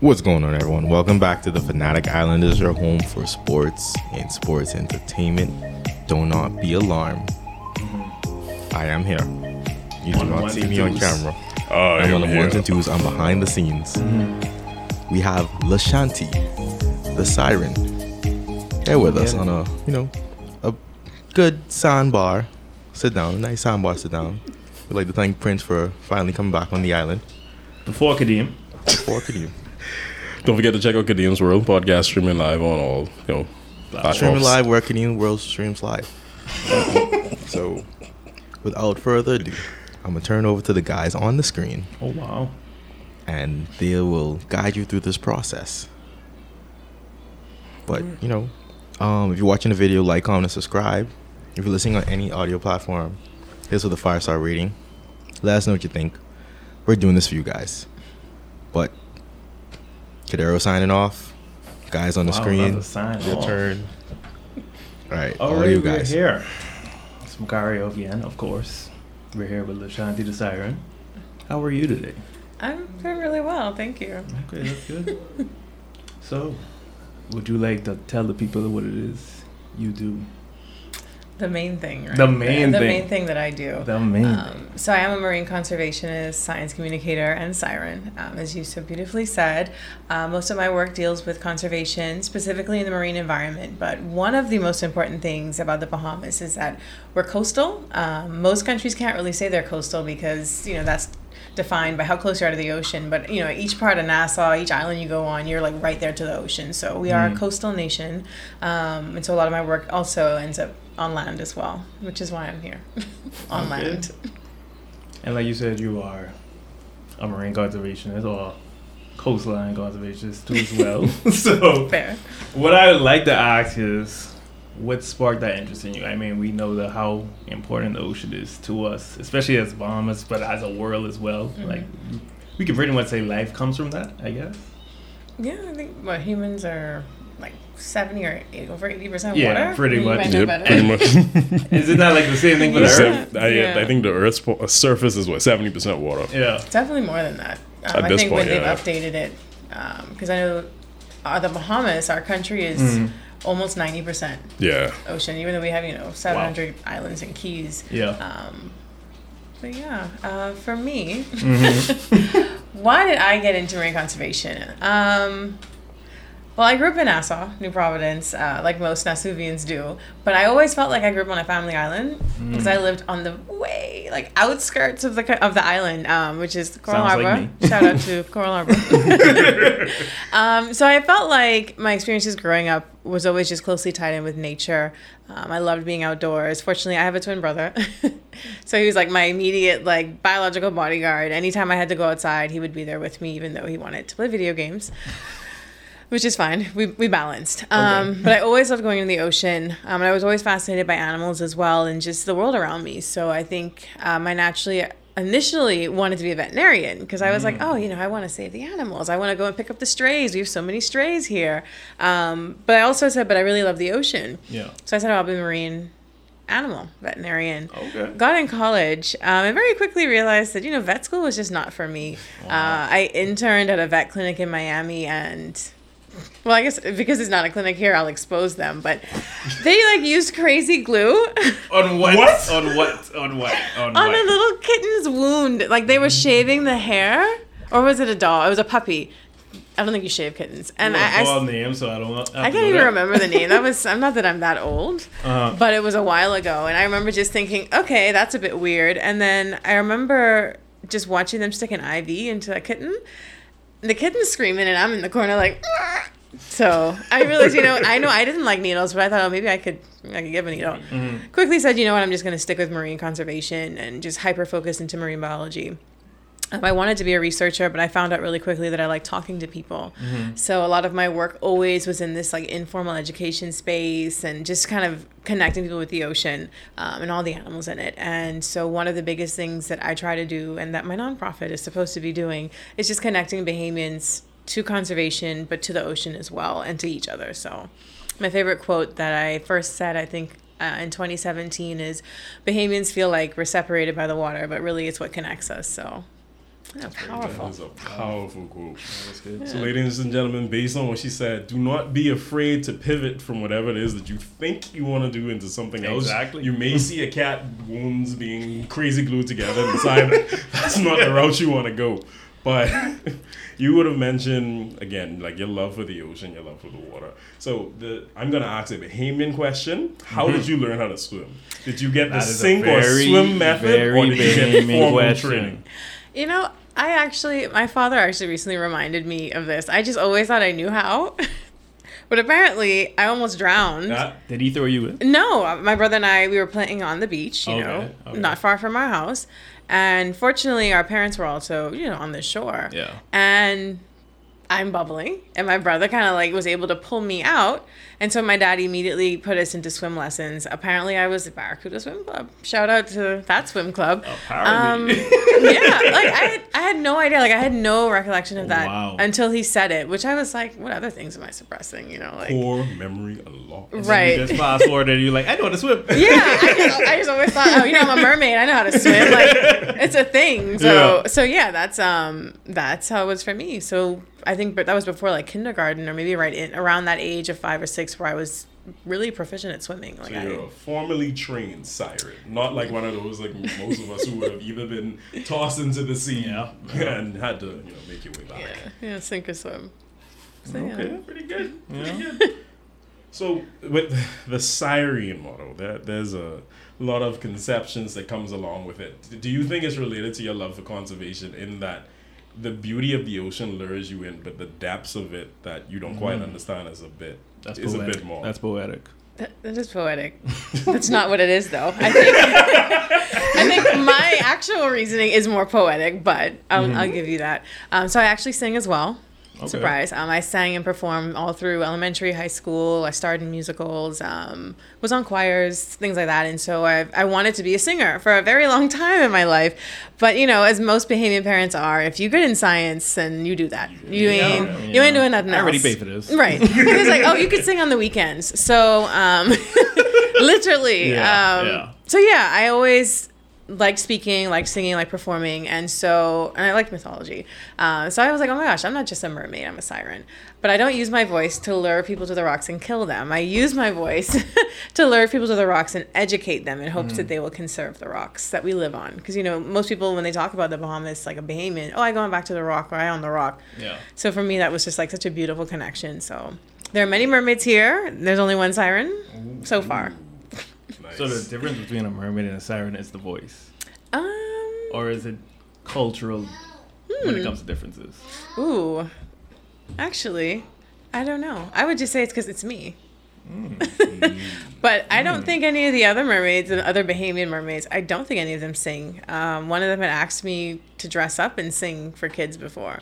What's going on, everyone? Welcome back to the Fanatic Islanders, your home for sports and sports entertainment. Do not be alarmed. I am here. You do not see me on camera. Oh, I'm on the ones and twos. I'm behind the scenes. Mm-hmm. We have Lashanti, the siren, here with us on a, you know, a good sandbar. Sit down, nice sandbar. Sit down. We'd like to thank Prince for finally coming back on the island. Before Kadeem. Before could you? Don't forget to check out Kadeem's World podcast streaming live on all you know platforms. Streaming live where Canadian World streams live. so, without further ado, I'm gonna turn over to the guys on the screen, Oh wow. and they will guide you through this process. But you know, um, if you're watching the video, like, comment, and subscribe. If you're listening on any audio platform, here's with a five star rating. Let us know what you think. We're doing this for you guys. But Cadero signing off. Guys on the Wow, screen. another sign Your off. turn. Oh. All right, oh, All all right, you we're guys. here. It's Makari again, of course. We're here with Lashanti the Siren. How are you today? I'm doing really well, thank you. Okay, that's good. so, would you like to tell the people what it is you do? The main thing, right? The main the, thing. main thing that I do. The main. Um, so I am a marine conservationist, science communicator, and siren, um, as you so beautifully said. Uh, most of my work deals with conservation, specifically in the marine environment. But one of the most important things about the Bahamas is that we're coastal. Um, most countries can't really say they're coastal because you know that's defined by how close you are to the ocean. But you know, each part of Nassau, each island you go on, you're like right there to the ocean. So we are a Mm. coastal nation, um, and so a lot of my work also ends up on land as well, which is why I'm here on Okay. land. And like you said, you are a marine conservationist or coastline conservationist too as well. so, Fair. what I would like to ask is, what sparked that interest in you? I mean, we know that how important the ocean is to us, especially as Bahamas, but as a world as well. Mhm. Like, we can pretty much say life comes from that. I guess. Yeah, I think what humans are like seventy or eight, over eighty percent water. Yeah, water. pretty much. Yep, pretty much. Is it not like the same thing for the Earth? I, Yeah. I think the Earth's po- surface is what seventy percent water. Yeah. Definitely more than that. Um, At I this think point, when yeah. they've updated it, because I know uh, the Bahamas, our country is Mhm. almost ninety percent Yeah, ocean, even though we have you know seven hundred islands and keys. Yeah. Um, but yeah, uh, for me, Mhm. why did I get into marine conservation? Um, well, I grew up in Nassau, New Providence, uh, like most Nassauvians do. But I always felt like I grew up on a family island because Mm. I lived on the way like outskirts of the of the island, um, which is Coral Sounds like Harbor. me. Shout out to Coral Harbor. um, so I felt like my experiences growing up was always just closely tied in with nature. Um, I loved being outdoors. Fortunately, I have a twin brother, so he was like my immediate like biological bodyguard. Anytime I had to go outside, he would be there with me, even though he wanted to play video games. Which is fine. We, we balanced. Um, But I always loved going in the ocean. Um, and I was always fascinated by animals as well and just the world around me. So I think um, I naturally initially wanted to be a veterinarian because I was like, oh, you know, I want to save the animals. I want to go and pick up the strays. We have so many strays here. Um, but I also said, but I really love the ocean. Yeah. So I said, I'll be a marine animal veterinarian. Okay. Got in college um, and very quickly realized that, you know, vet school was just not for me. Uh, I interned at a vet clinic in Miami and. Well, I guess because it's not a clinic here, I'll expose them. But they like used crazy glue On what? What? On what? On what? On, on what? a little kitten's wound. Like they were shaving the hair, or was it a doll? It was a puppy. I don't think you shave kittens. And You I, I, want name, so I don't. Have I can't even remember the name. That was I'm not that I'm that old, Uh, but it was a while ago, and I remember just thinking, okay, that's a bit weird. And then I remember just watching them stick an IV into a kitten. The kitten's screaming, and I'm in the corner like. "Ah." So I realized, you know, I know I didn't like needles, but I thought, oh, maybe I could, I could give a needle. mhm. Quickly said, you know what, I'm just going to stick with marine conservation and just hyper focus into marine biology. Um, I wanted to be a researcher, but I found out really quickly that I like talking to people. So a lot of my work always was in this like informal education space and just kind of connecting people with the ocean um, and all the animals in it. And so one of the biggest things that I try to do and that my nonprofit is supposed to be doing is just connecting Bahamians to conservation, but to the ocean as well and to each other. So my favorite quote that I first said, I think uh, in 2017 is Bahamians feel like we're separated by the water, but really it's what connects us. So Yeah, That powerful. is a powerful quote. That's good. So, ladies and gentlemen, based on what she said, do not be afraid to pivot from whatever it is that you think you want to do into something else. Exactly. You may see a cat wounds being crazy glued together and decide that's not the route you want to go. But you would have mentioned again, like your love for the ocean, your love for the water. So the I'm gonna ask a Bahamian question. How did you learn how to swim? Did you get the Mm-hmm. That is a sink or swim method, or very did you get formal question. training? You know, I actually, my father actually recently reminded me of this. I just always thought I knew how, but apparently I almost drowned. That- Did he throw you in? No, my brother and I, we were playing on the beach, you Okay, know, okay. not far from our house. And fortunately, our parents were also, you know, on the shore. Yeah. And I'm bubbling, and my brother kind of like was able to pull me out. And so my dad immediately put us into swim lessons. Apparently, I was at Barracuda Swim Club. Shout out to that swim club. Um, yeah, like I had, I had no idea. Like I had no recollection of that Wow. until he said it, which I was like, what other things am I suppressing? You know, like Poor memory a lot. right. You just fast forward and you're like, I know how to swim. Yeah, I just, I just always thought, oh, you know, I'm a mermaid. I know how to swim. Like, it's a thing. So, Yeah. so yeah, that's um, that's how it was for me. So I think, but that was before like kindergarten or maybe right in around that age of five or six, where I was really proficient at swimming. Like, So you're I, a formally trained siren, not like one of those like most of us who would have either been tossed into the sea Yeah. and had to you know make your way back. yeah, yeah, sink or swim. So, yeah. Okay, pretty good. Pretty good. So with the siren model, there, there's a lot of conceptions that comes along with it. Do you think it's related to your love for conservation in that the beauty of the ocean lures you in, but the depths of it that you don't quite understand is a bit That's is poetic. a bit more. That's poetic. That, that is poetic. That's not what it is, though. I think I think my actual reasoning is more poetic, but I'll, I'll give you that. Um, so I actually sing as well. Okay. Surprise! Um, I sang and performed all through elementary, high school. I starred in musicals, um, was on choirs, things like that. And so I, I wanted to be a singer for a very long time in my life. But you know, as most Bahamian parents are, if you're good in science, then you do that. You Yeah, ain't I mean, you ain't doing nothing I else. already paid for this. Right. It's like, oh, you could sing on the weekends. So, um, literally. Yeah, um, yeah. So, yeah, I always liked speaking, like singing, like performing. And so, and I liked mythology. Uh, so I was like, oh my gosh, I'm not just a mermaid, I'm a siren. But I don't use my voice to lure people to the rocks and kill them. I use my voice to lure people to the rocks and educate them in hopes that they will conserve the rocks that we live on. Because, you know, most people, when they talk about the Bahamas, like a Bahamian, oh, I going back to the rock or I on the rock. Yeah. So for me, that was just like such a beautiful connection. So there are many mermaids here. There's only one siren so far. Nice. So the difference between a mermaid and a siren is the voice, Um. or is it cultural when Hmm. it comes to differences? Ooh. Actually, I don't know. I would just say it's because it's me. but I don't think any of the other mermaids and other Bahamian mermaids, I don't think any of them sing. Um, one of them had asked me to dress up and sing for kids before.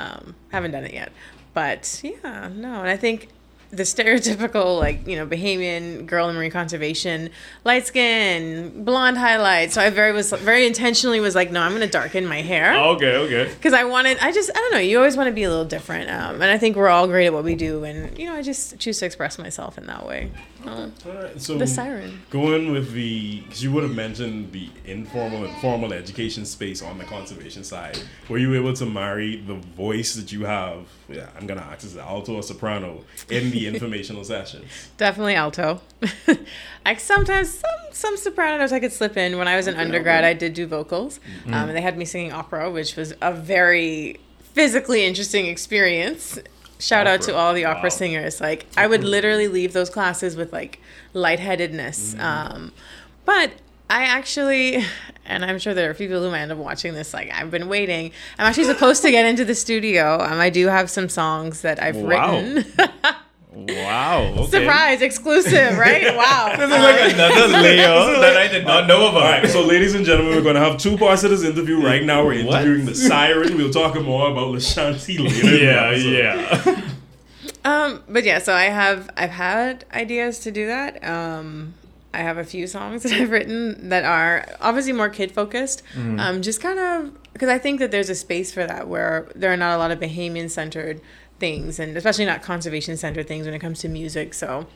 Um, haven't done it yet. But yeah, no. And I think the stereotypical, like, you know, Bahamian girl in marine conservation, light skin, blonde highlights. So I very was very intentionally was like, no, I'm going to darken my hair Okay, okay. because I wanted, I just, I don't know, you always want to be a little different. Um, and I think we're all great at what we do. And, you know, I just choose to express myself in that way. Uh, All right, so the siren. Going with the, because you would have mentioned the informal and formal education space on the conservation side. Were you able to marry the voice that you have? Yeah, I'm gonna ask is it alto or soprano in the informational sessions? Definitely alto. I sometimes, some, some sopranos I could slip in. When I was an Okay, undergrad, okay. I did do vocals. Um, and they had me singing opera, which was a very physically interesting experience. Shout out to all the opera Wow. singers. Like, I would literally leave those classes with like lightheadedness. Um, but I actually, and I'm sure there are a few people who might end up watching this. Like, I've been waiting. I'm actually supposed to get into the studio. Um, I do have some songs that I've Wow. written. Wow. Okay. Surprise, exclusive, right? Wow. This is like another layer that I did not know All right, about. so ladies and gentlemen, we're going to have two parts of this interview right now. We're What? interviewing the siren. We'll talk more about Lashanti later. in Yeah, yeah. Um, but yeah, so I have I've had ideas to do that. Um, I have a few songs that I've written that are obviously more kid focused. Um, just kind of because I think that there's a space for that where there are not a lot of Bahamian centered things, and especially not conservation centered things when it comes to music. So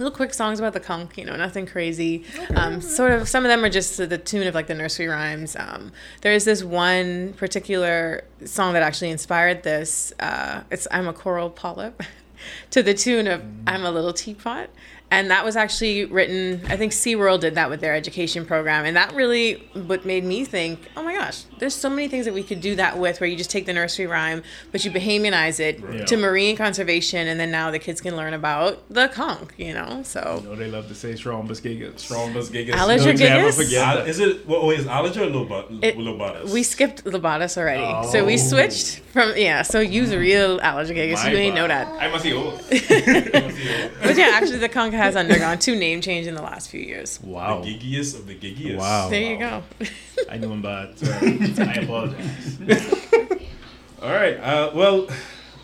little quick songs about the conch, you know, nothing crazy. Um, sort of, some of them are just to the tune of like the nursery rhymes. Um, there is this one particular song that actually inspired this. Uh, it's I'm a coral polyp to the tune of I'm a little teapot. And that was actually written, I think SeaWorld did that with their education program. And that really what made me think, oh my gosh, there's so many things that we could do that with where you just take the nursery rhyme, but you Bahamianize it Right. to marine conservation. And then now the kids can learn about the conch, you know? So. You know they love to say strong gigas. Strombus gigas. Aliger Don't never gigas? forget Al- that. is it? What oh, is Aliger or lobat- It- We skipped Lobatus already. So we Oh. switched from, yeah, so use real Aliger My you ain't know that. I must be old. I must be old. But yeah, actually, the conch has undergone two name change in the last few years. Wow. The giggiest of the giggiest. Wow. There you go. I knew him bad. Sorry. I apologize. All right. Uh, well,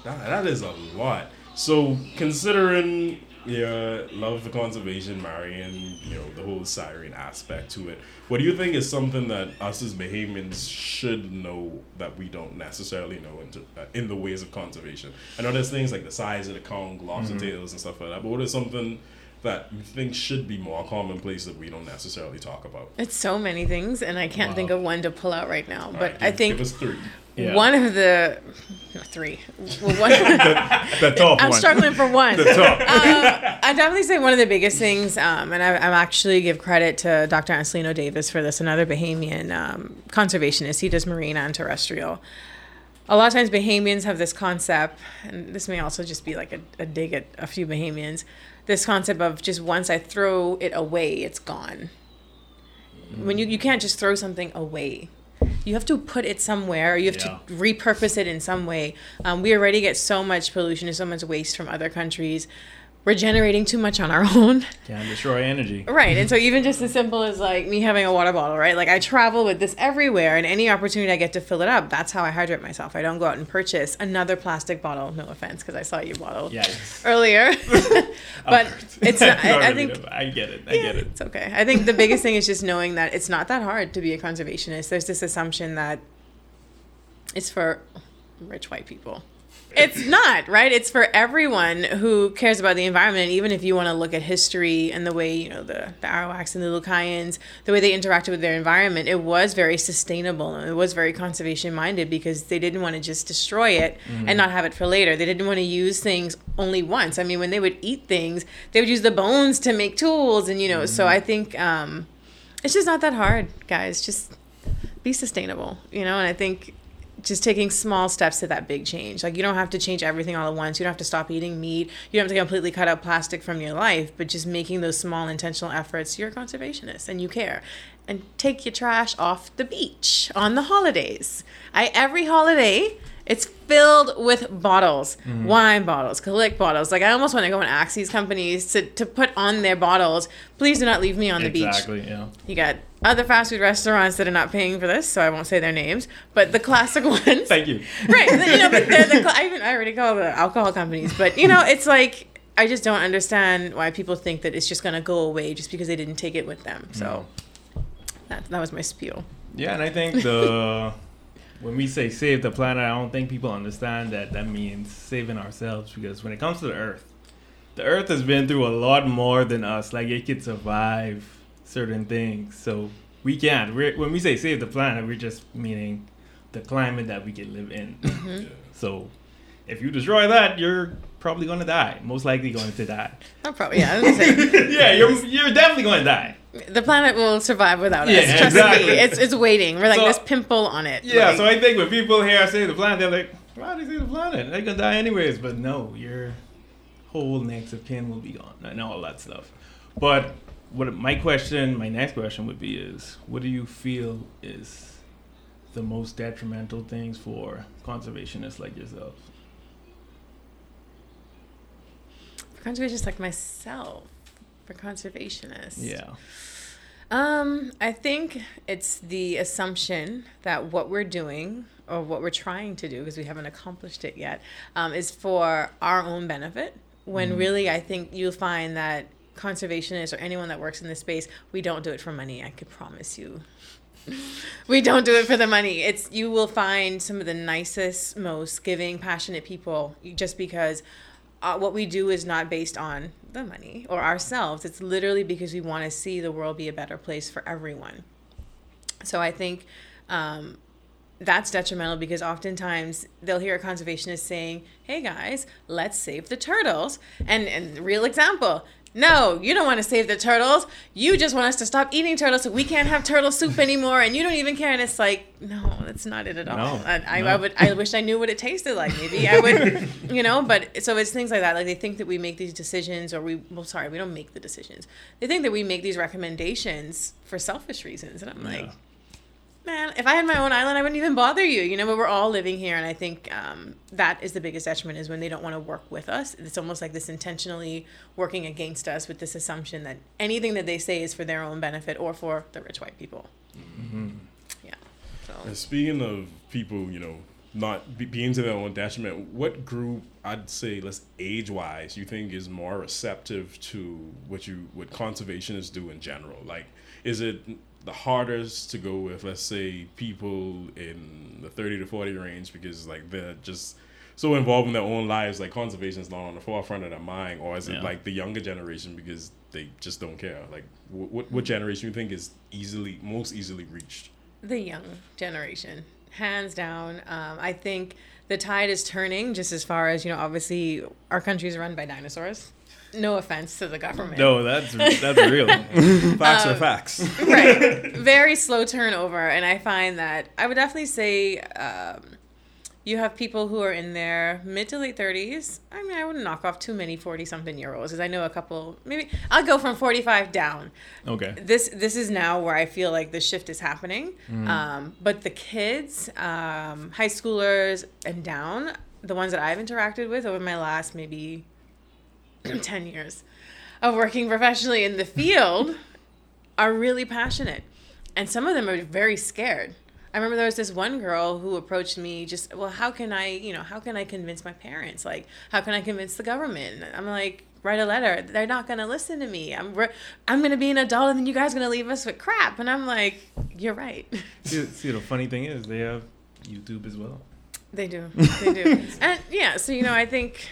that, that is a lot. So considering your love for conservation, marrying, you know, the whole siren aspect to it, what do you think is something that us as Bahamians should know that we don't necessarily know into, uh, in the ways of conservation? I know there's things like the size of the conch, lobster tails, and stuff like that. But what is something that things should be more commonplace that we don't necessarily talk about? It's so many things, and I can't think of one to pull out right now. All But right, I give- think give us three. Yeah. one of the three. Well, one, The top I'm one. struggling for one. The top. um, I definitely say one of the biggest things, um, and I, I'm actually give credit to Dr. Ancilleno Davis for this, another Bahamian um, conservationist. He does marine and terrestrial. A lot of times, Bahamians have this concept, and this may also just be like a, a dig at a few Bahamians. This concept of just once I throw it away, it's gone. When you you can't just throw something away. You have to put it somewhere. Or you have Yeah. to repurpose it in some way. Um, we already get so much pollution and so much waste from other countries. We're generating too much on our own. Can destroy energy. Right. And so even just as simple as like me having a water bottle, right? Like I travel with this everywhere and any opportunity I get to fill it up, that's how I hydrate myself. I don't go out and purchase another plastic bottle. No offense, because I saw your bottle Yes. earlier. but it's not, No, I, I think I get it. I get it. it's okay. I think the biggest thing is just knowing that it's not that hard to be a conservationist. There's this assumption that it's for rich white people. It's not, right? It's for everyone who cares about the environment. Even if you want to look at history and the way, you know, the, the Arawaks and the Lucayans, the way they interacted with their environment, it was very sustainable and it was very conservation minded because they didn't want to just destroy it and not have it for later. They didn't want to use things only once. I mean, when they would eat things, they would use the bones to make tools. And, you know, so I think um, it's just not that hard, guys. Just be sustainable, you know, and I think just taking small steps to that big change. Like you don't have to change everything all at once. You don't have to stop eating meat. You don't have to completely cut out plastic from your life, but just making those small intentional efforts, you're a conservationist and you care. And take your trash off the beach on the holidays. I every holiday it's filled with bottles, mm-hmm. wine bottles, Kalik bottles. Like I almost want to go and ask these companies to, to put on their bottles. Please do not leave me on the beach. Exactly. Yeah. You got other fast food restaurants that are not paying for this, so I won't say their names. But the classic ones, Thank you. right? You know, but they're the I even I already call the alcohol companies, but you know, it's like I just don't understand why people think that it's just gonna go away just because they didn't take it with them. So mm-hmm. that that was my spiel. Yeah, and I think the when we say save the planet, I don't think people understand that that means saving ourselves because when it comes to the Earth, the Earth has been through a lot more than us. Like it could survive certain things, so we can't. We're, when we say save the planet, we're just meaning the climate that we can live in. Yeah. So if you destroy that, you're probably going to die. Most likely going to die. I'll probably yeah. Yeah, you're you're definitely going to die. The planet will survive without Yeah, us. Trust exactly. me, it's it's waiting. We're like So- this pimple on it. Yeah, Like, so I think when people hear save the planet, they're like, why do they save the planet? They're gonna die anyways. But no, your whole next of kin will be gone and all that stuff. But what my question, my next question would be is, what do you feel is the most detrimental things for conservationists like yourself? for conservationists like myself, for conservationists. Yeah. Um, I think it's the assumption that what we're doing or what we're trying to do, because we haven't accomplished it yet, um, is for our own benefit. When really, I think you'll find that conservationists or anyone that works in this space, we don't do it for money. I could promise you. we don't do it for the money. It's you will find some of the nicest, most giving, passionate people just because uh, what we do is not based on the money or ourselves. It's literally because we want to see the world be a better place for everyone. So I think um, that's detrimental because oftentimes they'll hear a conservationist saying, "Hey guys, let's save the turtles." And and real example, no, you don't want to save the turtles. You just want us to stop eating turtles so we can't have turtle soup anymore, and you don't even care. And it's like, no, that's not it at all. No, I, I, no. I would, I wish I knew what it tasted like. Maybe I would, you know. But so it's things like that. Like they think that we make these decisions, or we, well, sorry, we don't make the decisions. They think that we make these recommendations for selfish reasons, and I'm like Yeah. Man, if I had my own island, I wouldn't even bother you. You know, but we're all living here, and I think um, that is the biggest detriment is when they don't want to work with us. It's almost like this intentionally working against us with this assumption that anything that they say is for their own benefit or for the rich white people. Yeah. So And speaking of people, you know, not be, being to their own detriment, what group I'd say, let's age wise, you think is more receptive to what you what conservationists do in general? Like, is it the hardest to go with, let's say, people in the thirty to forty range because like they're just so involved in their own lives, like conservation is not on the forefront of their mind, or is it like the younger generation because they just don't care? Like, wh- what what generation you think is easily most easily reached? the young generation, hands down. Um, I think the tide is turning just as far as, you know, obviously our country is run by dinosaurs. No offense to the government. No, that's that's real. Facts are facts. right. Very slow turnover. And I find that I would definitely say um, you have people who are in their mid to late 30s. I mean, I wouldn't knock off too many 40 something year olds because I know a couple, maybe I'll go from 45 down. Okay. This this is now where I feel like the shift is happening. Um, but the kids, um, high schoolers and down, the ones that I've interacted with over my last maybe 10 years of working professionally in the field are really passionate. And some of them are very scared. I remember there was this one girl who approached me just, well, how can I, you know, how can I convince my parents? Like, how can I convince the government? I'm like, write a letter. They're not going to listen to me. I'm, re- I'm going to be an adult and then you guys are going to leave us with crap. And I'm like, you're right. See, see, the funny thing is they have YouTube as well. They do. They do. and yeah, so you know, I think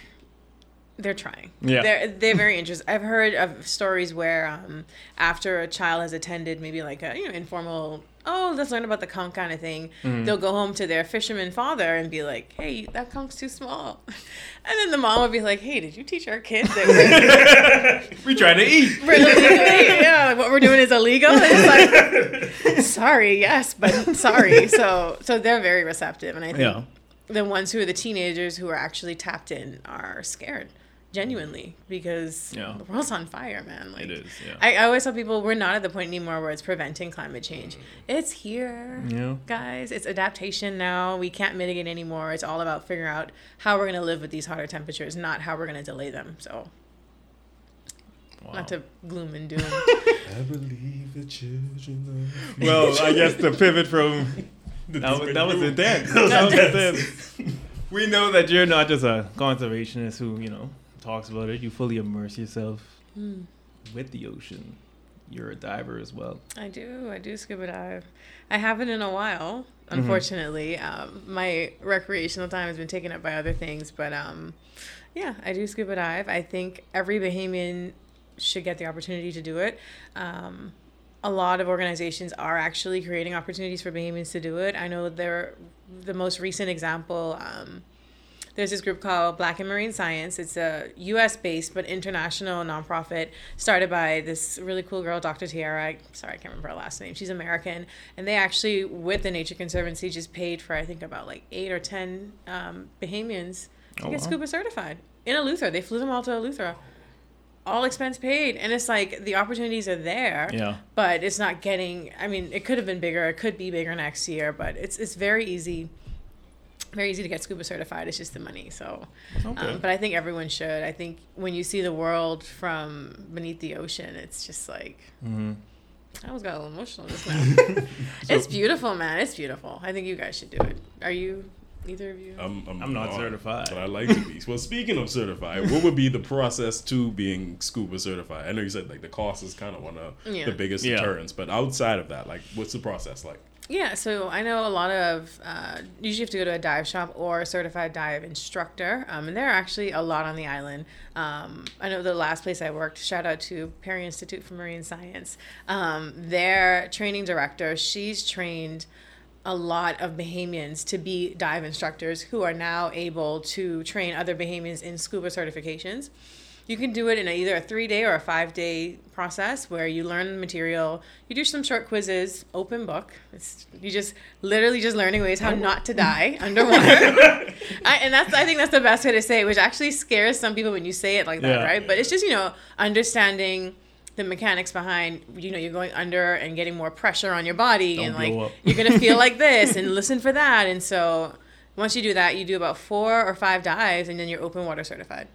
they're trying. Yeah. They're they're very interested. I've heard of stories where um, after a child has attended maybe like a you know informal oh let's learn about the conch kind of thing, they'll go home to their fisherman father and be like, hey that conch's too small, and then the mom would be like, hey did you teach our kids that we're, We try to eat. we're illegally yeah like what we're doing is illegal? And it's like sorry yes but sorry so so they're very receptive and I think Yeah. the ones who are the teenagers who are actually tapped in are scared genuinely because Yeah. the world's on fire man like It is. Yeah. I, I always tell people we're not at the point anymore where it's preventing climate change it's here Yeah. guys it's adaptation now we can't mitigate anymore it's all about figuring out how we're going to live with these hotter temperatures not how we're going to delay them so Wow. not to gloom and doom I believe the children of Well, I guess the pivot from that was, that was intense. That was intense. We know that you're not just a conservationist who you know talks about it. You fully immerse yourself Hmm. with the ocean. You're a diver as well. I do. I do scuba dive. I haven't in a while, Mm-hmm. unfortunately. Um, my recreational time has been taken up by other things, but um, yeah, I do scuba dive. I think every Bahamian should get the opportunity to do it. Um, a lot of organizations are actually creating opportunities for Bahamians to do it. I know there, the most recent example. Um, there's this group called Black in Marine Science. It's a U.S. based but international nonprofit started by this really cool girl, Dr. Tiara. I, sorry, I can't remember her last name. She's American, and they actually, with the Nature Conservancy, just paid for I think about like eight or ten um, Bahamians to Oh, get wow. scuba certified in Eleuthera. They flew them all to Eleuthera, all expense paid, and it's like the opportunities are there Yeah. but it's not getting i mean it could have been bigger it could be bigger next year but it's it's very easy very easy to get scuba certified it's just the money so Okay. um, but i think everyone should i think when you see the world from beneath the ocean it's just like hmm i almost got a little emotional just now it's beautiful man it's beautiful i think you guys should do it are you either of you I'm, I'm, I'm not certified. but I like to be. Well, speaking of certified, what would be the process to being scuba certified? I know you said like the cost is kind of one of Yeah. the biggest Yeah. deterrents, but outside of that, like, what's the process like? Yeah, so I know a lot of uh, usually have to go to a dive shop or a certified dive instructor, um, and there are actually a lot on the island. Um, I know the last place I worked, shout out to Perry Institute for Marine Science. Um, their training director, she's trained a lot of Bahamians to be dive instructors who are now able to train other Bahamians in scuba certifications. You can do it in a, either a three day or a five day process where you learn the material, you do some short quizzes, open book. It's you just literally just learning ways how not to die underwater. I, and that's I think that's the best way to say it, which actually scares some people when you say it like that, Yeah. right? But it's just you know understanding the mechanics behind you know you're going under and getting more pressure on your body Don't and like you're gonna feel like this and listen for that and so once you do that you do about four or five dives and then you're open water certified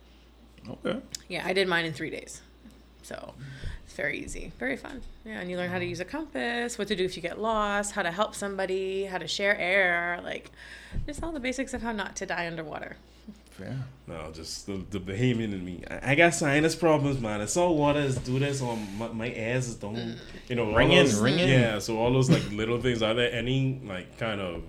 Okay. yeah, I did mine in three days. So it's very easy, very fun. Yeah, and you learn how to use a compass, what to do if you get lost, how to help somebody, how to share air, like just all the basics of how not to die underwater. Yeah. No, just the, the Bahamian in me. I, I got sinus problems, man. I saw water is do this or my, my ass is don't you know all Ring in, those- ring in. Yeah, so all those like little things. Are there any like kind of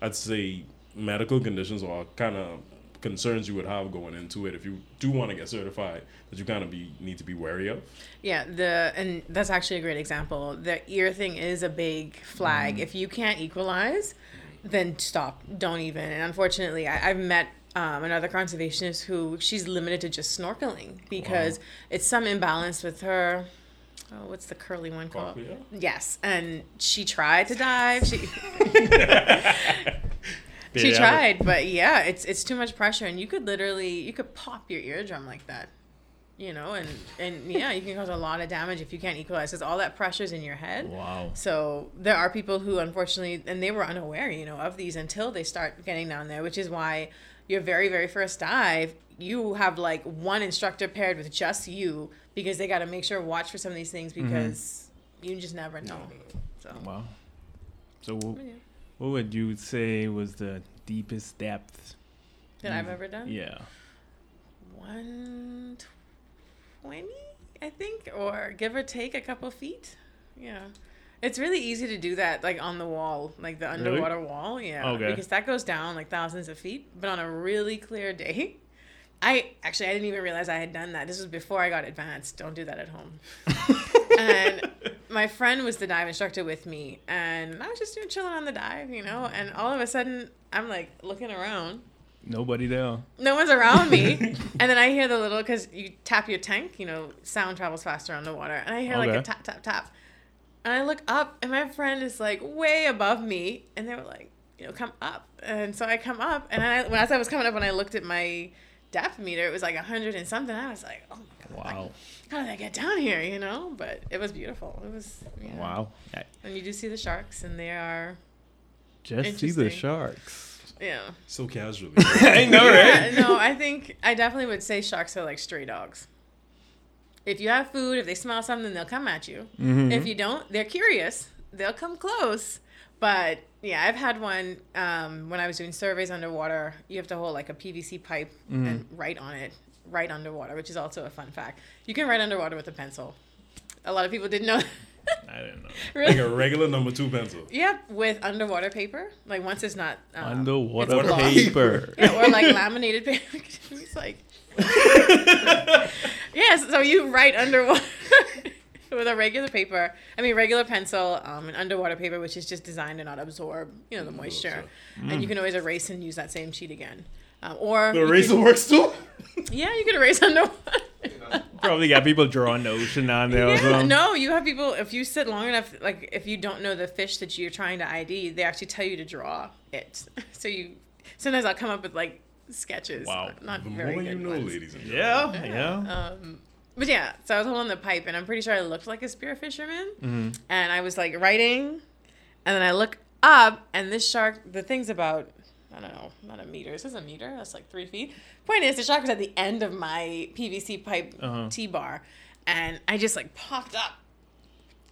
I'd say medical conditions or kind of concerns you would have going into it if you do want to get certified that you kind of be need to be wary of? Yeah, the and that's actually a great example. The ear thing is a big flag. If you can't equalize, then stop. Don't even. And unfortunately, I, I've met um, another conservationist who she's limited to just snorkeling because it's some imbalance with her. Oh, what's the curly one called? Cochlea? Yes, and she tried to dive. She she tried, but yeah, it's it's too much pressure, and you could literally you could pop your eardrum like that, you know, and and yeah, you can cause a lot of damage if you can't equalize because all that pressure's in your head. Wow. So there are people who unfortunately, and they were unaware, you know, of these until they start getting down there, which is why your very very first dive, you have like one instructor paired with just you because they got to make sure watch for some of these things because you just never know. So. Wow. So what, Yeah. What would you say was the deepest depth? That I've mm. ever done. Yeah. one twenty, I think, or give or take a couple feet. Yeah. It's really easy to do that, like on the wall, like the Really? underwater wall. Yeah. Okay. Because that goes down like thousands of feet. But on a really clear day, I actually I didn't even realize I had done that. This was before I got advanced. Don't do that at home. and my friend was the dive instructor with me, and I was just chilling on the dive, you know. And all of a sudden, I'm like looking around, Nobody there. no one's around me. and then I hear the little, because you tap your tank, you know, sound travels faster on the water, And I hear like a tap, tap, tap. And I look up, and my friend is like way above me. And they were like, you know, come up. And so I come up, and I, when as I was coming up, when I looked at my depth meter, it was like a 100 and something. I was like, oh my God. Wow. How did I get down here, you know? But it was beautiful. It was, yeah. Wow. And you do see the sharks, and they are, just see the sharks. yeah. So casually. I know, right? Yeah, no, I think I definitely would say sharks are like stray dogs. If you have food, if they smell something, they'll come at you. Mhm. If you don't, they're curious. They'll come close. But yeah, I've had one um, when I was doing surveys underwater. You have to hold like a PVC pipe and write on it, right underwater, which is also a fun fact. You can write underwater with a pencil. A lot of people didn't know. I didn't know. like a regular number two pencil. Yep, with underwater paper. Like once it's not um, Underwater it's paper. Yeah, or like laminated paper. It's like yes. So you write underwater with a regular paper. I mean, regular pencil um, and underwater paper, which is just designed to not absorb, you know, the moisture. And you can always erase and use that same sheet again. Um, or The you eraser can- works too. yeah, you can erase underwater. Probably got people drawing the ocean on there Yeah, no, you have people. If you sit long enough, like if you don't know the fish that you're trying to ID, they actually tell you to draw it. So you sometimes I'll come up with like sketches. Wow. not The very more good you know, ones. ladies and gentlemen. Yeah, yeah. Um, but yeah, so I was holding the pipe, and I'm pretty sure I looked like a spear fisherman. Mm-hmm. And I was like writing, and then I look up, and this shark, the thing's about, I don't know, not a meter. This Is this a meter? That's like three feet. Point is, the shark was at the end of my PVC pipe Uh-huh. T bar, and I just like popped up,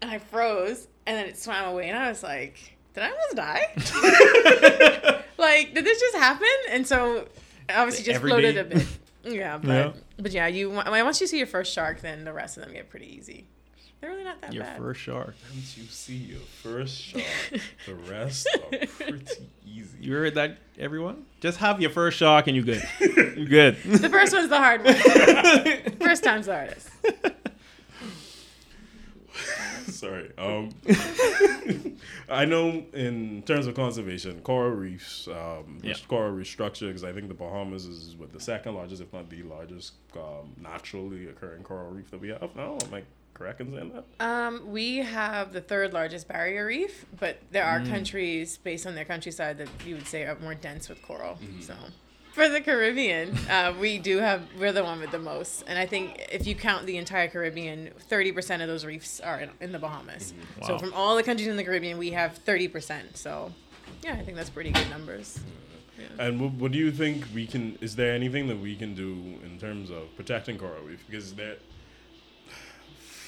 and I froze, and then it swam away, and I was like, did I almost die? like, did this just happen? And so, obviously, just Everyday- floated a bit. Yeah, but Yeah. but yeah, you once you see your first shark, then the rest of them get pretty easy. They're really not that Your bad. first shark. Once you see your first shark, the rest are pretty easy. You heard that, everyone? Just have your first shark and you're good. you're good. The first one's the hard one. first time's the hardest. Sorry. Um, I know in terms of conservation, coral reefs, um, Yeah. coral reef structure, because I think the Bahamas is what the second largest, if not the largest, um, naturally occurring coral reef that we have now. Am I correct in saying that? Um, we have the third largest barrier reef, but there are countries based on their countryside that you would say are more dense with coral. So, for the Caribbean, uh, we do have we're the one with the most, and I think if you count the entire Caribbean, thirty percent of those reefs are in, in the Bahamas. So Wow. from all the countries in the Caribbean, we have thirty percent. So, yeah, I think that's pretty good numbers. And what, what do you think we can? Is there anything that we can do in terms of protecting coral reef? Because there,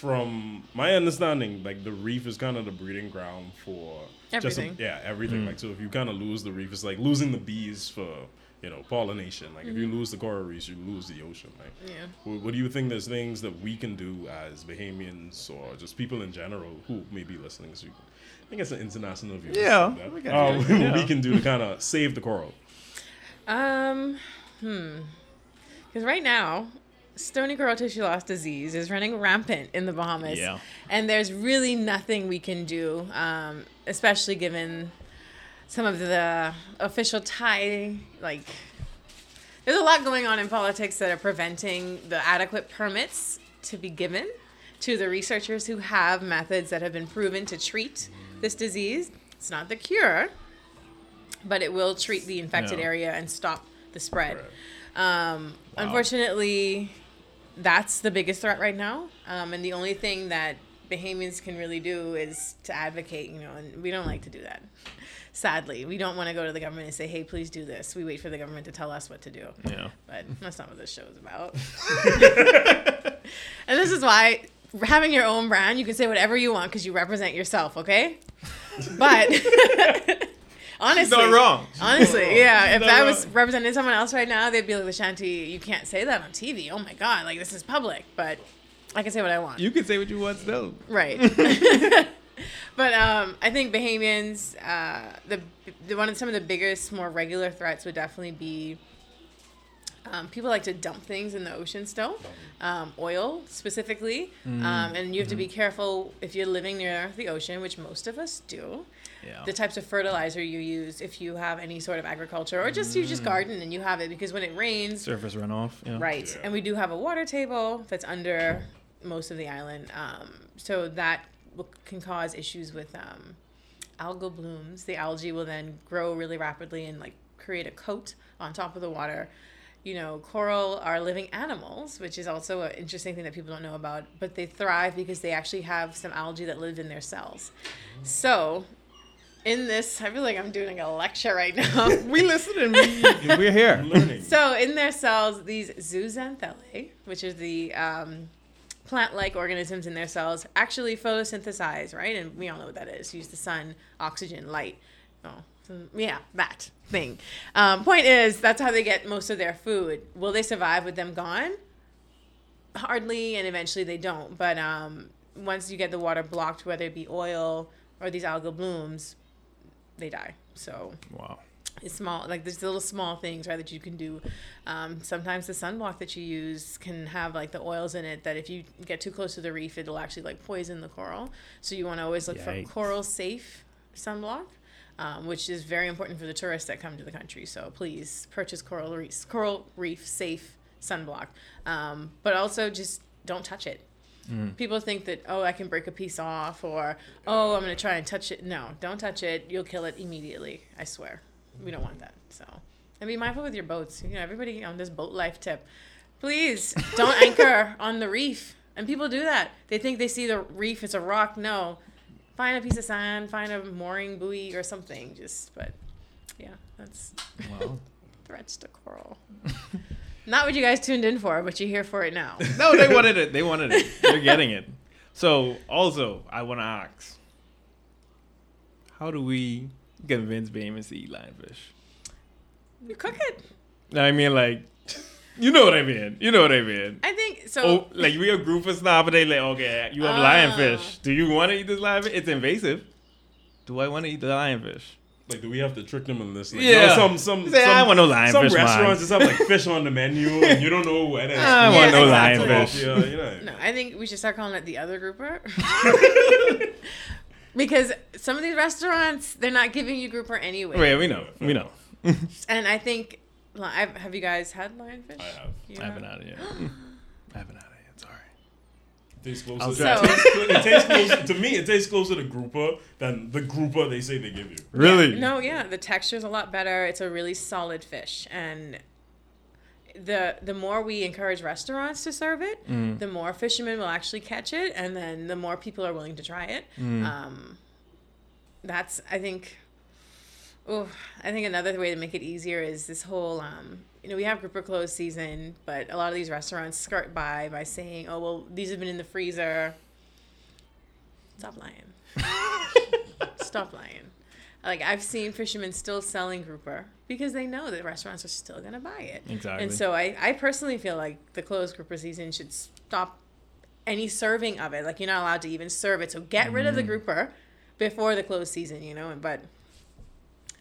from my understanding, like the reef is kind of the breeding ground for just a- Everything. yeah, everything. Like so, if you kind of lose the reef, it's like losing the bees for you know pollination. Like if you lose the coral reefs, you lose the ocean. Like, Yeah. what, what do you think? There's things that we can do as Bahamians or just people in general who may be listening. So I think it's an international view. Yeah, That, we can um, do it, what we can do to kind of save the coral. Um, hmm. Because right now, stony coral tissue loss disease is running rampant in the Bahamas. Yeah. And there's really nothing we can do, um, especially given some of the official tie, like, there's a lot going on in politics that are preventing the adequate permits to be given to the researchers who have methods that have been proven to treat this disease. It's not the cure, but it will treat the infected Yeah. area and stop the spread. Right. Um, Unfortunately, that's the biggest threat right now. Um, and the only thing that Bahamians can really do is to advocate, you know, and we don't like to do that. Sadly, we don't want to go to the government and say, hey, please do this. We wait for the government to tell us what to do. Yeah. But that's not what this show is about. and this is why having your own brand, you can say whatever you want because you represent yourself, okay? But honestly, not wrong. Honestly, yeah. If I was wrong. representing someone else right now, they'd be like, Lashanti, you can't say that on TV. Oh my God, like this is public. But I can say what I want. You can say what you want still. Right. but um, I think Bahamians, uh, the, the one of some of the biggest, more regular threats would definitely be um, people like to dump things in the ocean still, um, oil specifically, um, and you have to be careful if you're living near the ocean, which most of us do. Yeah. The types of fertilizer you use if you have any sort of agriculture, or just you just garden and you have it because when it rains, Surface runoff. Yeah. Right. Yeah. And we do have a water table that's under most of the island. Um, so that will, can cause issues with um, algal blooms. The algae will then grow really rapidly and like create a coat on top of the water. You know, coral are living animals, which is also an interesting thing that people don't know about, but they thrive because they actually have some algae that live in their cells. So, in this, I feel like I'm doing a lecture right now. We listening. We, we're here. Learning. So in their cells, these zooxanthellae, which is the um, plant-like organisms in their cells, actually photosynthesize, right? And we all know what that is. Use the sun, oxygen, light. Oh, so, yeah, that thing. Um, point is, that's how they get most of their food. Will they survive with them gone? Hardly, and eventually they don't. But um, once you get the water blocked, whether it be oil or these algal blooms, they die. So Wow. it's small like there's little small things right that you can do um, sometimes the sunblock that you use can have like the oils in it that if you get too close to the reef it'll actually like poison the coral so you want to always look Yikes. for coral safe sunblock um, which is very important for the tourists that come to the country so please purchase coral reef coral reef safe sunblock um, but also just don't touch it Mm. People think that oh I can break a piece off or oh I'm gonna try and touch it. No, don't touch it. You'll kill it immediately. I swear. We don't want that. So and be mindful with your boats. You know everybody on this boat life tip. Please don't anchor on the reef. And people do that. They think they see the reef it's a rock. No, find a piece of sand, find a mooring buoy or something. Just but yeah, that's Wow. threats to coral. Not what you guys tuned in for, but you're here for it now. No, they wanted it. They wanted it. They're getting it. So, also, I want to ask how do we convince Bahamians to eat lionfish? You cook it. I mean, like, you know what I mean. You know what I mean. I think so oh, like we a group of snob, but they like, okay, you have Oh. lionfish. Do you want to eat this lionfish? It's invasive. Do I want to eat the lionfish? Like, do we have to trick them in this? Like, Yeah. no, some some Say, some, I want no some lionfish, man. restaurants just have like fish on the menu, and you don't know what it is. I want no lionfish. Yeah, you know. no, I think we should start calling it the other grouper. because some of these restaurants, they're not giving you grouper anyway. Wait, we know, we know. And I think, li- I've, have you guys had lionfish? I have. You I haven't had it yet. I haven't had it yet. Sorry. Tastes closer. I'll it, tastes, it tastes closer to me. It tastes closer to grouper than the grouper they say they give you. Really? No, yeah, the texture's a lot better. It's a really solid fish, and the the more we encourage restaurants to serve it, Mm. the more fishermen will actually catch it, and then the more people are willing to try it. Mm. Um, that's I think. Oh, I think another way to make it easier is this whole. Um, you know, we have grouper close season, but a lot of these restaurants skirt by by saying, "Oh, well, these have been in the freezer." Stop lying. Stop lying. Like I've seen fishermen still selling grouper because they know that restaurants are still gonna buy it. Exactly. And so I, I personally feel like the closed grouper season should stop any serving of it. Like you're not allowed to even serve it. So get rid of the grouper before the closed season, you know. And but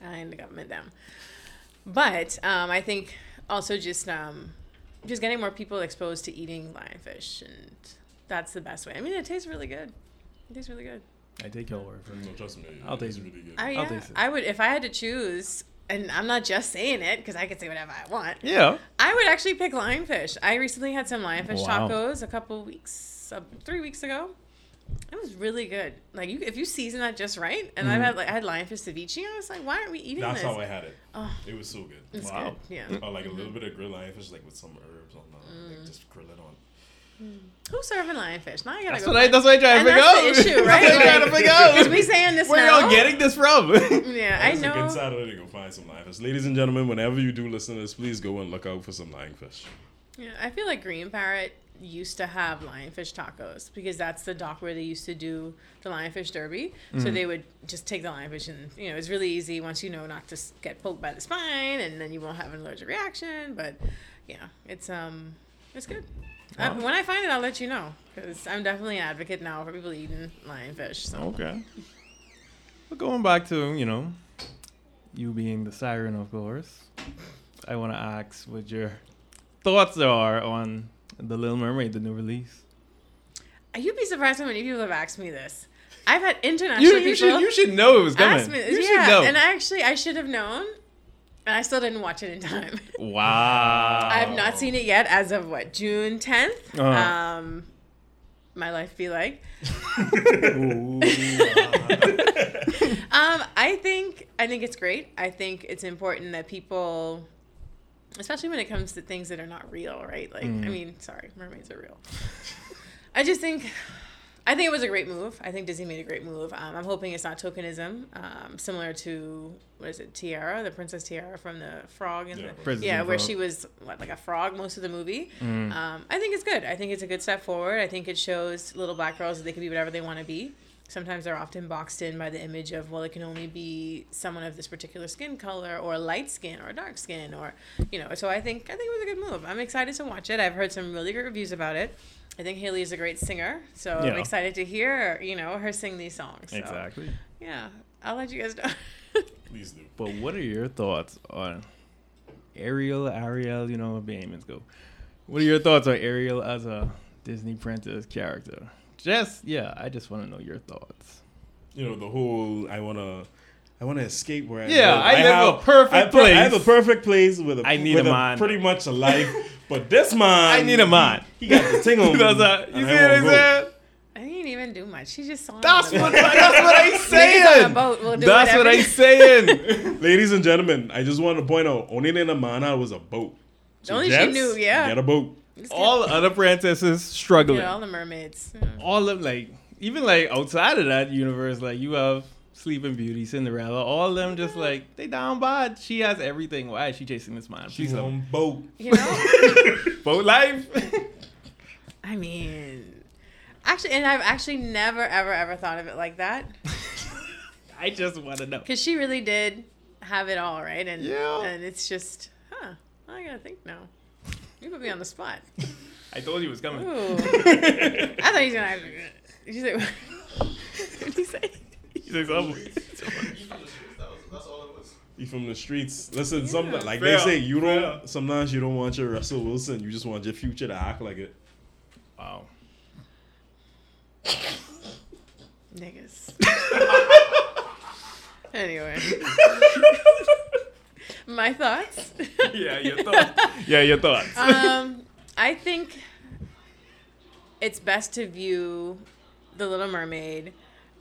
I am the government them. But um, I think also just um, just getting more people exposed to eating lionfish, and that's the best way. I mean, it tastes really good. It tastes really good. I take your word for No, it. trust me. I'll it's taste it. really good. I, I'll yeah, taste it. I would if I had to choose, and I'm not just saying it because I could say whatever I want. Yeah. I would actually pick lionfish. I recently had some lionfish Wow. tacos a couple weeks, uh, three weeks ago. It was really good. Like you, if you season that just right, and I've mm-hmm. had like I had lionfish ceviche. I was like, why aren't we eating That's this? how I had it. Oh. It was so good. It's Wow. good. Yeah. Or like a little mm-hmm. bit of grilled lionfish, like with some herbs on the, like mm. just grill it on. Mm. Who's serving lionfish? Now I gotta That's go. what I. That's what I try to figure that's out. the issue, right? That's what I try to Like, figure out. We saying this Where now? y'all getting this from? Yeah, I a know. good Saturday to go find some lionfish. Ladies and gentlemen, whenever you do listen to this, please go and look out for some lionfish. Yeah, I feel like Green Parrot used to have lionfish tacos because that's the dock where they used to do the lionfish derby. So they would just take the lionfish and you know it's really easy once you know not to get poked by the spine and then you won't have an allergic reaction. But yeah, it's um it's good. Uh, when I find it, I'll let you know because I'm definitely an advocate now for people eating lionfish. So Okay. But going back to, you know, you being the siren, of course, I want to ask what your thoughts are on The Little Mermaid, the new release. you'd be surprised how many people have asked me this. I've had international You, people you, should, you should know it was coming. me. You yeah, should know. and actually I should have known, and I still didn't watch it in time. wow. I've not seen it yet as of what June 10th. Uh-huh. Um, my life be like. Ooh. Um, I think I think it's great. I think it's important that people, especially when it comes to things that are not real, right? Like, I mean, sorry, mermaids are real. I just think, I think it was a great move. I think Disney made a great move. Um, I'm hoping it's not tokenism, um, similar to what is it, Tiana, the Princess Tiana from the Frog and Yeah. the Princess yeah, where Frog. she was what like a frog most of the movie. Mm. Um, I think it's good. I think it's a good step forward. I think it shows little black girls that they can be whatever they want to be. Sometimes they're often boxed in by the image of well, it can only be someone of this particular skin color, or light skin, or dark skin, or you know. So I think I think it was a good move. I'm excited to watch it. I've heard some really great reviews about it. I think Halle is a great singer, so I'm excited to hear you know her sing these songs. So, Exactly. Yeah, I'll let you guys know. Please do. But what are your thoughts on Ariel, Ariel, you know, Baemans go. What are your thoughts on Ariel as a Disney princess character? Just, yeah, I just want to know your thoughts. You know the whole. I wanna. I wanna escape where I am. Yeah, live. I live a perfect I, per- I have a perfect place with a. I need with a man. Pretty much a life, but this man. I need a man. He, he got the thing on. That's me, you see what I won't go. said? I didn't even do much. She just saw. That's what, that's what I'm saying. boat will do That's what whatever. I saying. Ladies and gentlemen, I just want to point out, only in the mana was a boat. Only she knew, yeah. Get a boat. Just get- all the other princesses struggling. Yeah, all the mermaids. Yeah. all of like even like outside of that universe, like you have Sleeping Beauty, Cinderella, all of them just like they down bad. She has everything. Why is she chasing this man? She's on boat. You know, boat life. I mean, actually, and I've actually never, ever, ever thought of it like that I just want to know. because she really did have it all, right? And Yeah. and it's just, huh? I gotta think now. You put me on the spot. I told you it was coming. Ooh. I thought he was gonna. Did you say? What did he say? You say something. You from the streets. Listen, some like Fair, they say, you don't. Sometimes you don't want your Russell Wilson. You just want your future to act like it. Wow. Niggas. anyway. My thoughts. Yeah, your thoughts. yeah, your thoughts. um, I think it's best to view The Little Mermaid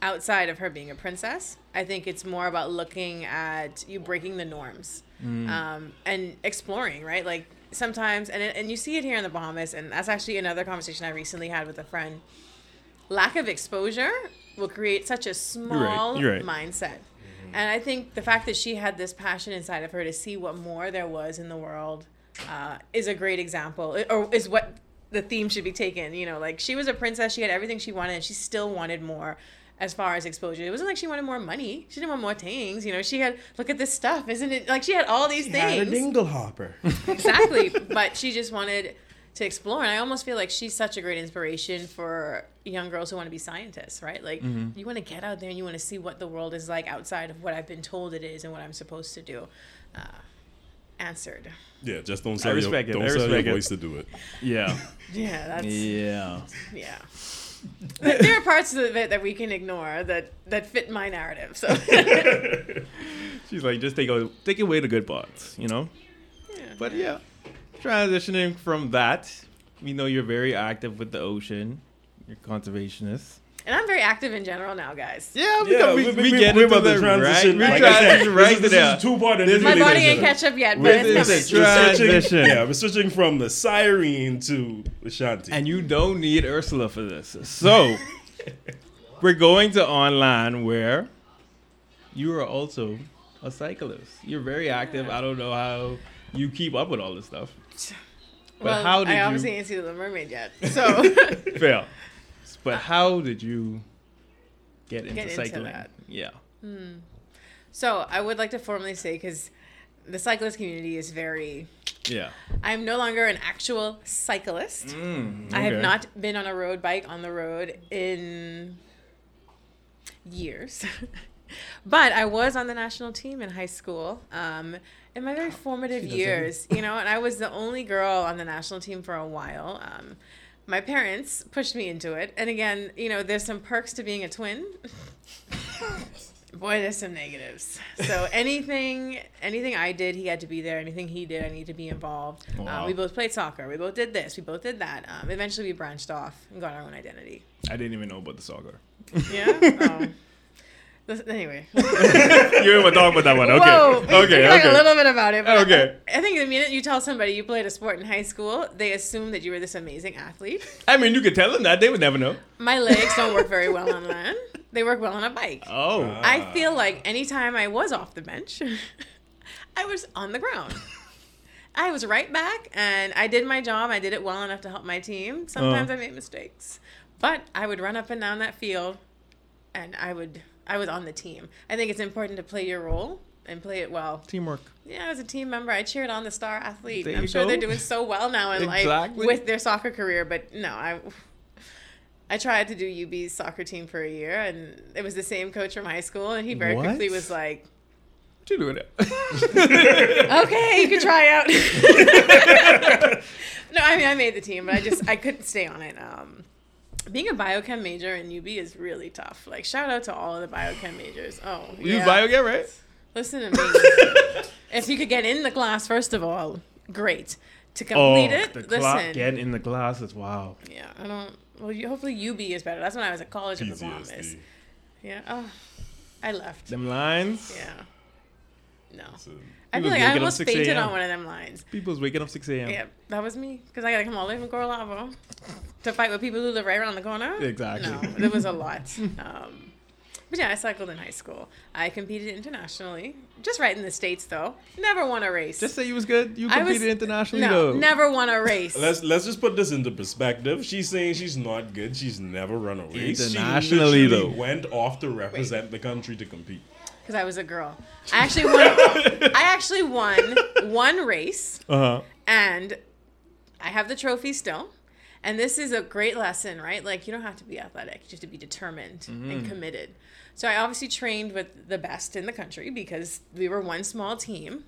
outside of her being a princess. I think it's more about looking at you breaking the norms um, and exploring, right? Like sometimes, and, and you see it here in the Bahamas, and that's actually another conversation I recently had with a friend. Lack of exposure will create such a small you're right. mindset. And I think the fact that she had this passion inside of her to see what more there was in the world uh, is a great example, or is what the theme should be taken. You know, like she was a princess, she had everything she wanted, and she still wanted more as far as exposure. It wasn't like she wanted more money. She didn't want more things. You know, she had, look at this stuff, isn't it? Like she had all these things dingle hopper. exactly. But she just wanted to explore, and I almost feel like she's such a great inspiration for young girls who want to be scientists, right? Like you want to get out there and you want to see what the world is like outside of what I've been told it is and what I'm supposed to do. Uh, answered. yeah, just don't sell respect it, your, I don't sell your respect it. voice to do it. Yeah. Yeah, that's Yeah. yeah. There are parts of it that we can ignore that that fit my narrative. So She's like, just take a, take away the good parts, you know? Yeah. But yeah, transitioning from that, we know you're very active with the ocean. You're conservationist. and I'm very active in general now, guys. Yeah, Yeah, we, we, we, we, get we're into the transition. Right, we like I said, transition right this, is- this is two part. This is- My body Ladies ain't and catch up yet, but it's is coming. a We're switching- transition. Yeah, we're switching from the siren to the shanty. And you don't need Ursula for this. So, we're going to online where you are also a cyclist. You're very active. I don't know how you keep up with all this stuff. But well, how did I you- obviously didn't see the Mermaid yet, so Fail. But how did you get into Get into cycling? that. Yeah. so I would like to formally say because the cyclist community is very. Yeah. I'm no longer an actual cyclist. Mm, I have not been on a road bike on the road in years. but I was on the national team in high school. Um, in my very formative years, you know, and I was the only girl on the national team for a while. Um, my parents pushed me into it. And again, you know, there's some perks to being a twin. Boy, there's some negatives. So anything, anything I did, he had to be there. Anything he did, I need to be involved. Uh, Wow. we both played soccer. We both did this. We both did that. Um, eventually, we branched off and got our own identity. I didn't even know about the soccer. Yeah. oh. Listen- Anyway. you to talk about that one. Okay. Whoa. okay. Okay. a little bit about it. but Okay. I, I think the minute you tell somebody you played a sport in high school, they assume that you were this amazing athlete. I mean, you could tell them that. They would never know. My legs don't work very well on land. They work well on a bike. Oh. I feel like anytime I was off the bench, I was on the ground. I was right back and I did my job. I did it well enough to help my team. Sometimes Uh. I made mistakes. But I would run up and down that field and I would I was on the team. I think it's important to play your role and play it well. Teamwork. Yeah, as a team member, I cheered on the star athlete. There I'm sure they're doing so well now in life with their soccer career, but no, I I tried to do UB's soccer team for a year and it was the same coach from high school and he very What? quickly was like, What you doing? "Okay, you can try out." no, I mean I made the team, but I just I couldn't stay on it. Um being a biochem major in UB is really tough. Like shout out to all of the biochem majors. Oh, You yeah. bio get right? Listen to me. if you could get in the class, first of all, great. To oh, complete it, Oh, the listen. get in the glasses. Wow. Yeah, I don't. Well, you, hopefully UB is better. That's when I was at college in the Bahamas. Yeah. Oh, I left. Them lines. Yeah. No. So, I People feel like waking I up almost 6 fainted a.m.. on one of them lines. People's waking up 6 a.m. Yeah, that was me. Because I got to come all the way from Coralavo to fight with people who live right around the corner. Exactly. No, there was a lot. Um, but yeah, I cycled in high school. I competed internationally. Just right in the States, though. Never won a race. Just say you was good. You I was- competed internationally no, though. never won a race. let's let's just put this into perspective. She's saying she's not good. She's never run a race. Internationally, she literally though. went off to represent the country to compete. Because I was a girl. I actually won. I actually won one race, Uh huh. and I have the trophy still. And this is a great lesson, right? Like you don't have to be athletic, you just have to be determined Mm-hmm. and committed. So I obviously trained with the best in the country because we were one small team.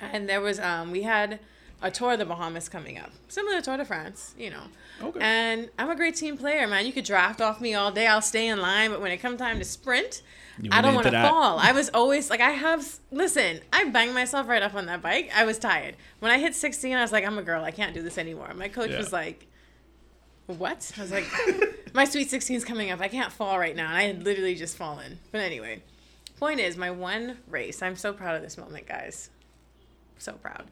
And there was um we had a tour of the Bahamas coming up. Similar to Tour de France, you know. Okay. And I'm a great team player, man. You could draft off me all day. I'll stay in line, but when it comes time to sprint, I don't want to fall. I was always like, I have, listen, I banged myself right up on that bike. I was tired. When I hit 16, I was like, I'm a girl. I can't do this anymore. My coach Yeah. was like, what? I was like, my sweet 16 is coming up. I can't fall right now. And I had literally just fallen. But anyway, point is, my one race, I'm so proud of this moment, guys. So proud.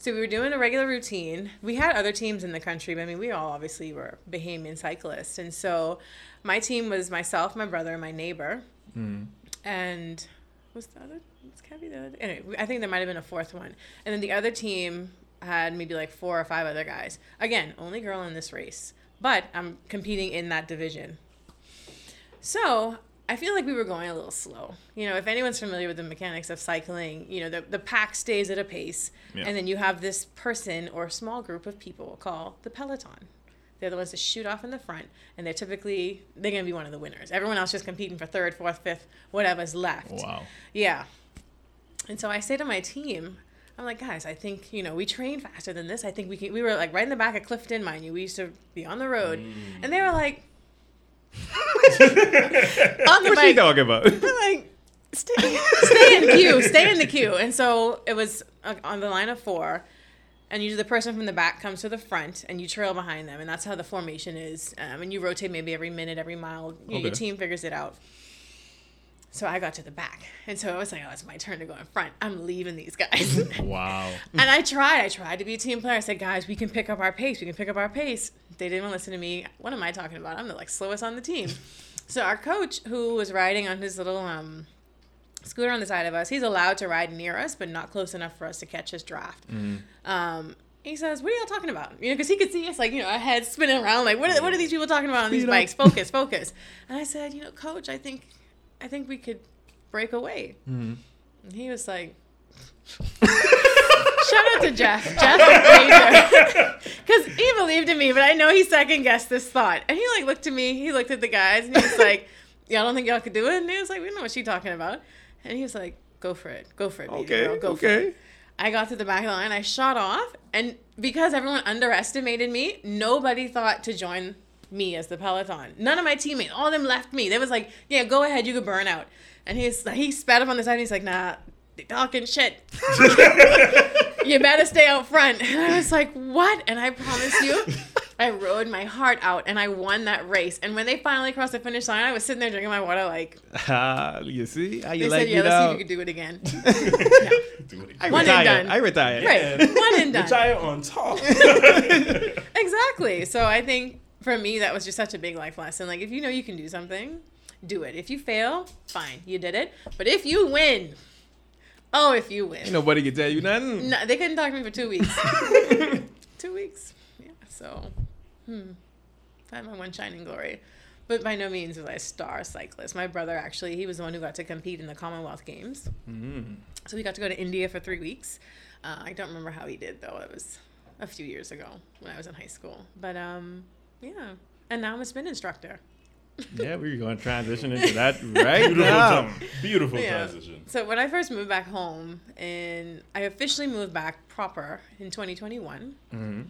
So we were doing a regular routine. We had other teams in the country, but I mean, we all obviously were Bahamian cyclists. And so my team was myself, my brother, and my neighbor. Mm. And was the other? Was Kevin the other? Anyway, I think there might have been a fourth one. And then the other team had maybe like four or five other guys. Again, only girl in this race, but I'm competing in that division. So I feel like we were going a little slow. You know, if anyone's familiar with the mechanics of cycling, you know, the, the pack stays at a pace, Yeah. and then you have this person or small group of people called the peloton. They're the ones that shoot off in the front, and they're typically they're gonna be one of the winners. Everyone else just competing for third, fourth, fifth, whatever's left. Wow. Yeah. And so I say to my team, I'm like, guys, I think, you know, we train faster than this. I think we can, we were like right in the back of Clifton, mind you. We used to be on the road. And they were like, on the What's she bike. talking about? Like, stay, stay in the queue, stay in the queue. And so it was uh, on the line of four. And usually the person from the back comes to the front and you trail behind them. And that's how the formation is. Um, and you rotate maybe every minute, every mile. You know, Your team figures it out. So I got to the back. And so I was like, oh, it's my turn to go in front. I'm leaving these guys. wow. and I tried. I tried to be a team player. I said, guys, we can pick up our pace. We can pick up our pace. They didn't listen to me. What am I talking about? I'm the like slowest on the team. so our coach, who was riding on his little um, scooter on the side of us, he's allowed to ride near us, but not close enough for us to catch his draft. Um, he says, "What are y'all talking about?" You know, because he could see us like you know our heads spinning around, like what are, what are these people talking about on these Speed up. bikes? Focus, focus. And I said, "You know, coach, I think, I think we could break away." And he was like, Shout out to Jeff. Jeff Because he believed in me, but I know he second guessed this thought. And he like looked at me, he looked at the guys, and he was like, Y'all don't think y'all could do it? And he was like, We know what she's talking about. And he was like, Go for it. Go for it, baby Okay. girl. Go for it. I got to the back of the line, I shot off, and because everyone underestimated me, nobody thought to join me as the peloton. None of my teammates, all of them left me. They was like, "Yeah, go ahead, you could burn out." And he's he spat up on the side. And he's like, "Nah, they talking shit. you better stay out front." And I was like, "What?" And I promise you, I rode my heart out, and I won that race. And when they finally crossed the finish line, I was sitting there drinking my water, like Ah, you see how you they like said, "Yeah, let's see if you could do it again." Do it I again. One and done. I retired. right, one and done. Retire on top. Exactly. So I think for me that was just such a big life lesson. Like if you know you can do something, do it. If you fail, fine, you did it. But if you win, oh, if you win, Ain't nobody can tell you nothing. no, they couldn't talk to me for two weeks. two weeks. Yeah. So, hmm, that's my one shining glory. But by no means was I a star cyclist. My brother actually, he was the one who got to compete in the Commonwealth Games. Mm. So we got to go to India for three weeks. Uh, I don't remember how he did though. It was a few years ago when I was in high school. But um, yeah. And now I'm a spin instructor. Yeah, we're going to transition into that right Beautiful now. jump. Beautiful Yeah. transition. So when I first moved back home, and I officially moved back proper in 2021. Mhm.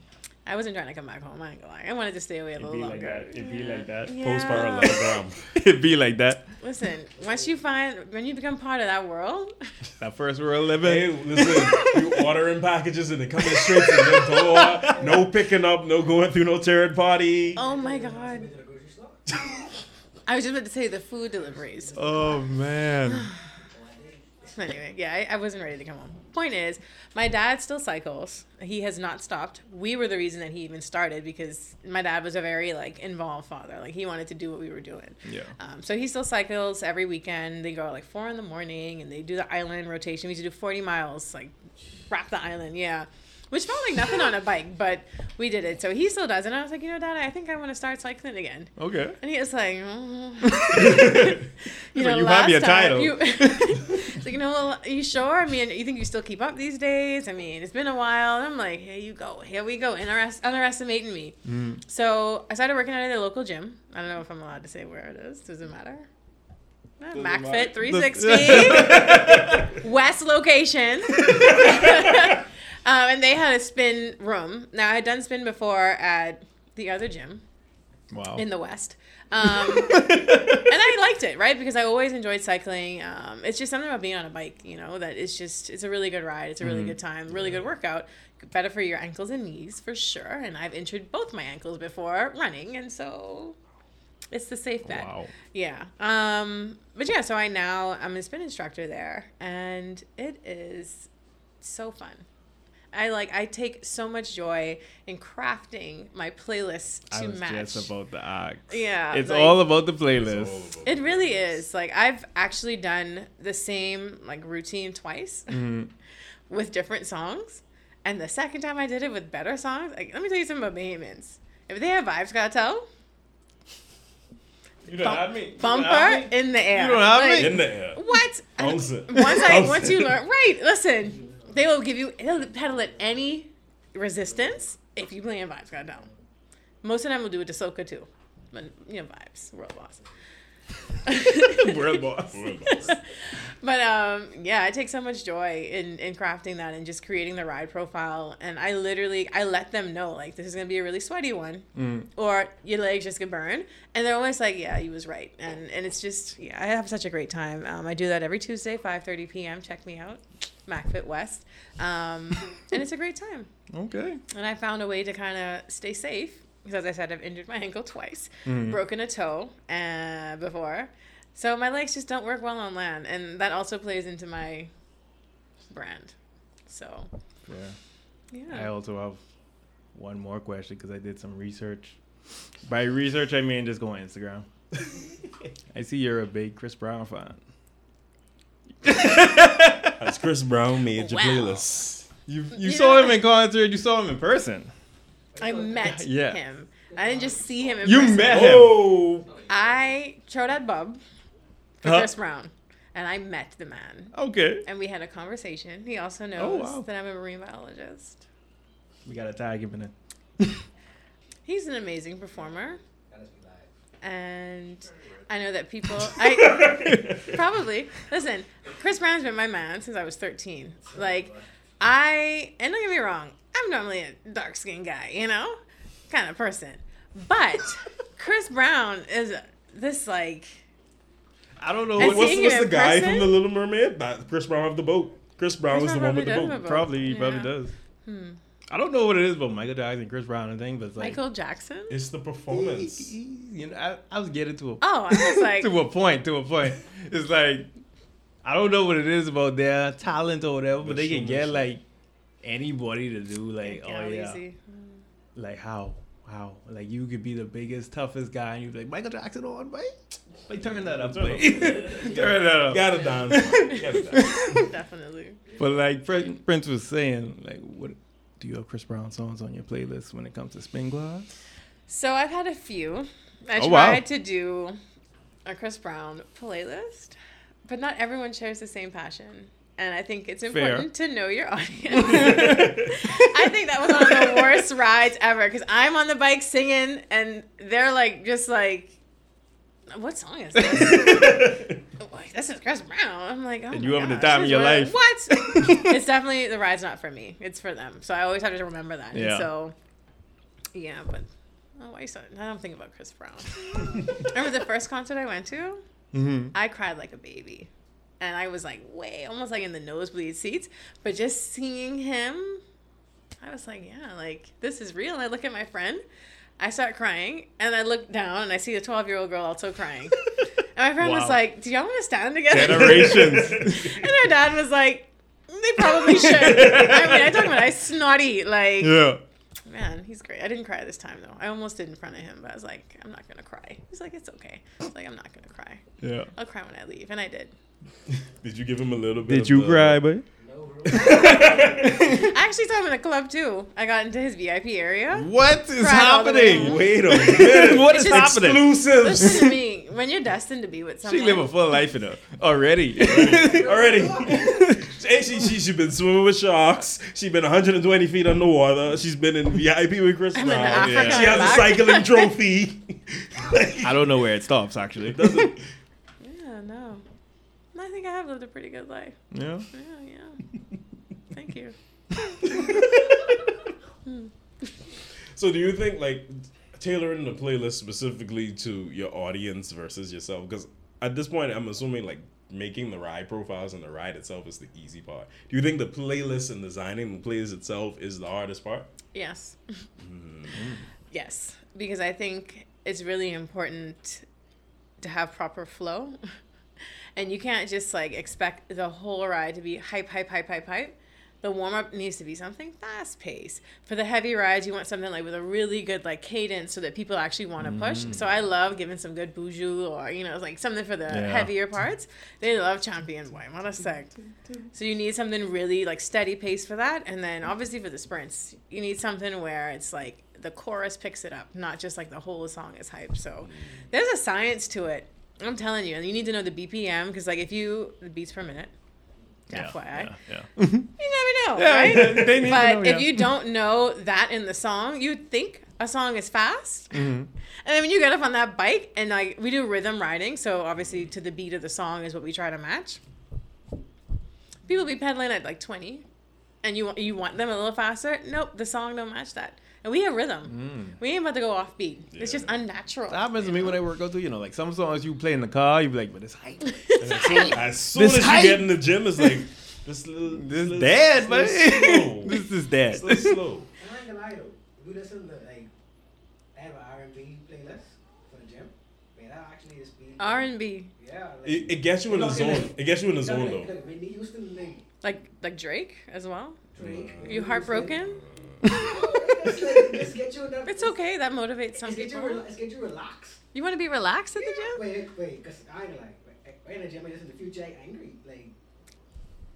I wasn't trying to come back home. I ain't gonna. I wanted to stay away a It'd little be like longer. that. It'd be like that. Yeah. Post parallelogram. It'd be like that. Listen, once you find when you become part of that world, That first world Hey, living. listen, you ordering packages and they coming straight to your door. No picking up, no going through no third party. oh my god. I was just about to say the food deliveries. Oh man. Anyway, yeah, I, I wasn't ready to come home. Point is, my dad still cycles. He has not stopped. We were the reason that he even started because my dad was a very like involved father. Like he wanted to do what we were doing. Yeah. Um, so he still cycles every weekend. They go at like four in the morning and they do the island rotation. We used to do 40 miles, like wrap the island. Yeah. which felt like nothing on a bike, but we did it. So he still does, and I was like, you know, Dad, I think I want to start cycling again. Okay. And he was like, mm. you But you have your title. You, it's like, you know, are you sure? I mean, you think you still keep up these days? I mean, it's been a while. And I'm like, here you go. Here we go. Underest- underestimating me. Mm. So I started working at a local gym. I don't know if I'm allowed to say where it is. Does it matter? Uh, MacFit 360 West location. um, and they had a spin room. Now I had done spin before at the other gym Wow. in the West. Um, and I liked it, right? Because I always enjoyed cycling. Um, it's just something about being on a bike, you know, that it's just, it's a really good ride. It's a really good time, really good workout. Better for your ankles and knees for sure. And I've injured both my ankles before running. And so it's the safe bet. wow. Yeah. Um, but yeah, so I now I'm a spin instructor there, and it is so fun. I like I take so much joy in crafting my playlist playlists I to was match. just about the ask. yeah, It's like, all about the playlist. about- It really is. Like I've actually done the same like routine twice Mhm. with different songs, and the second time I did it with better songs. Like let me tell you something about Bahamians. If they have vibes, gotta tell. You don't Bump- have me. You don't Bumper have me? in the air. You don't have Like, me? in the air. What? Bounce it. Once I Bounce once you learn right, listen, they will give you they'll pedal at any resistance if you play in vibes. God down. Most of them will do it to soca too, but you know vibes, world boss. World boss. World boss. But um, yeah, I take so much joy in in crafting that and just creating the ride profile. And I literally I let them know like this is gonna be a really sweaty one, Mm. or your legs just going to burn. And they're always like, yeah, you was right. And and it's just yeah, I have such a great time. Um, I do that every Tuesday, five thirty p.m. Check me out, MacFit West. Um, and it's a great time. Okay. And I found a way to kind of stay safe because, as I said, I've injured my ankle twice, Mhm. broken a toe uh, before. So my legs just don't work well on land. And that also plays into my brand. So, Yeah. Yeah. I also have one more question because I did some research. By research, I mean just go on Instagram. I see you're a big Chris Brown fan. Has Chris Brown made your Wow. playlist? You you You saw him in concert. You saw him in person. I met Yeah. him. I didn't just see him in You person. met him. Oh, I showed at Bub for Huh? Chris Brown. And I met the man. Okay. And we had a conversation. He also oh, knows Oh, wow. that I'm a marine biologist. We gotta tag him in it. He's an amazing performer. And I know that people I probably listen, Chris Brown's been my man since I was 13. Like I and don't get me wrong, I'm normally a dark skinned guy, you know? Kind of person. But Chris Brown is this like I don't know what's, what's the guy person? from the Little Mermaid? That Chris Brown of the boat. Chris Brown Chris is the one with the probably boat. Probably he probably does. hmm, I don't know what it is about Michael Jackson, Chris Brown, and thing, but it's like Michael Jackson. It's the performance. You know, I, I was getting to a Oh, I was like to a point. To a point. It's like I don't know what it is about their talent or whatever, but The they can get showmanship. like anybody to do like, Yeah, oh yeah, easy. like how, how, like you could be the biggest, toughest guy, and you'd be like Michael Jackson on, boy. Like turn that up, Turn up. turn that up. Gotta dance. Gotta dance. Definitely. But like Prince was saying, like, what do you have Chris Brown songs on your playlist when it comes to spin class? So I've had a few. I Oh, wow. tried to do a Chris Brown playlist, but not everyone shares the same passion. And I think it's Fair. important to know your audience. I think that was one of the worst rides ever because I'm on the bike singing and they're like, just like, what song is this? This is Chris Brown. I'm like, oh And you having the time of your life. What? it's definitely the ride's not for me. It's for them. So I always have to remember that. And Yeah. so, yeah, but oh, why you so? I don't think about Chris Brown. Remember the first concert I went to? Mm-hmm. I cried like a baby, and I was like way almost like in the nosebleed seats. But just seeing him, I was like, yeah, like this is real. And I look at my friend. I start crying, and I look down, and I see a 12 year old girl also crying. And my friend was like, "Do y'all want to stand together?" Generations. and her dad was like, "They probably should." I mean, I talk about I snotty like, yeah. man, he's great. I didn't cry this time though. I almost did in front of him, but I was like, I'm not gonna cry. He's like, it's okay. I was like, I'm not gonna cry. Yeah. I'll cry when I leave, and I did. Did you give him a little bit? Did of you the- cry, boy? I actually saw him in a club too. I got into his VIP area. What is Cried all the way happening? Wait a minute. what It's is happening? Exclusives Listen to me. When you're destined to be with someone, She live a full life in her already. already. hey, she, she she been swimming with sharks. She been 120 feet underwater. She's been in VIP with Chris I'm Brown. Africa She has a cycling trophy. I don't know where it stops actually. It Doesn't- Yeah, no. I think I have lived a pretty good life. Yeah. Yeah, yeah. Thank you. So do you think like tailoring the playlist specifically to your audience versus yourself? Because at this point, I'm assuming like making the ride profiles and the ride itself is the easy part. Do you think the playlist and designing the playlist itself is the hardest part? Yes. Mm-hmm. yes, because I think it's really important to have proper flow. And you can't just like expect the whole ride to be hype, hype, hype, hype, hype. The warm up needs to be something fast paced. For the heavy rides, you want something like with a really good like cadence so that people actually want to push. Mm. So I love giving some good boujou or you know like something for the Yeah. heavier parts. They love champion boy, what a sect. So you need something really like steady pace for that, and then obviously for the sprints, you need something where it's like the chorus picks it up, not just like the whole song is hype. So there's a science to it. I'm telling you, and you need to know the BPM because like if you the beats per minute, Yeah. FYI, Yeah. yeah. you never know, Yeah, right? they- they need to but know, if yeah. you don't know that in the song, you'd think a song is fast. Mm-hmm. And then when you get up on that bike and like we do rhythm riding, so obviously to the beat of the song is what we try to match. People be pedaling at like 20 and you you want them a little faster. Nope, the song don't match that. And we have rhythm. Mm. We ain't about to go off beat. It's just unnatural. That happens to me when I work out too. You know, like some songs you play in the car, you be like, but it's hype. And as soon as, soon This as hype. you get in the gym, it's like this little This little- dead, little man. this is dead. It's a slow. I'm not gonna lie though. If you listen to like, I have an R&B playlist for the gym. Man, that actually is speed. R&B. Yeah. Like, It, it gets you in the zone. like- It gets you in the zone though. Like like Like like Drake as well. Drake. You heartbroken? Just, like, just get you in that. It's okay. That motivates some get you, people. let's get you relaxed. You want to be relaxed at the gym? Wait, wait, because I ain't like, right in the gym, I listen to Future angry, like.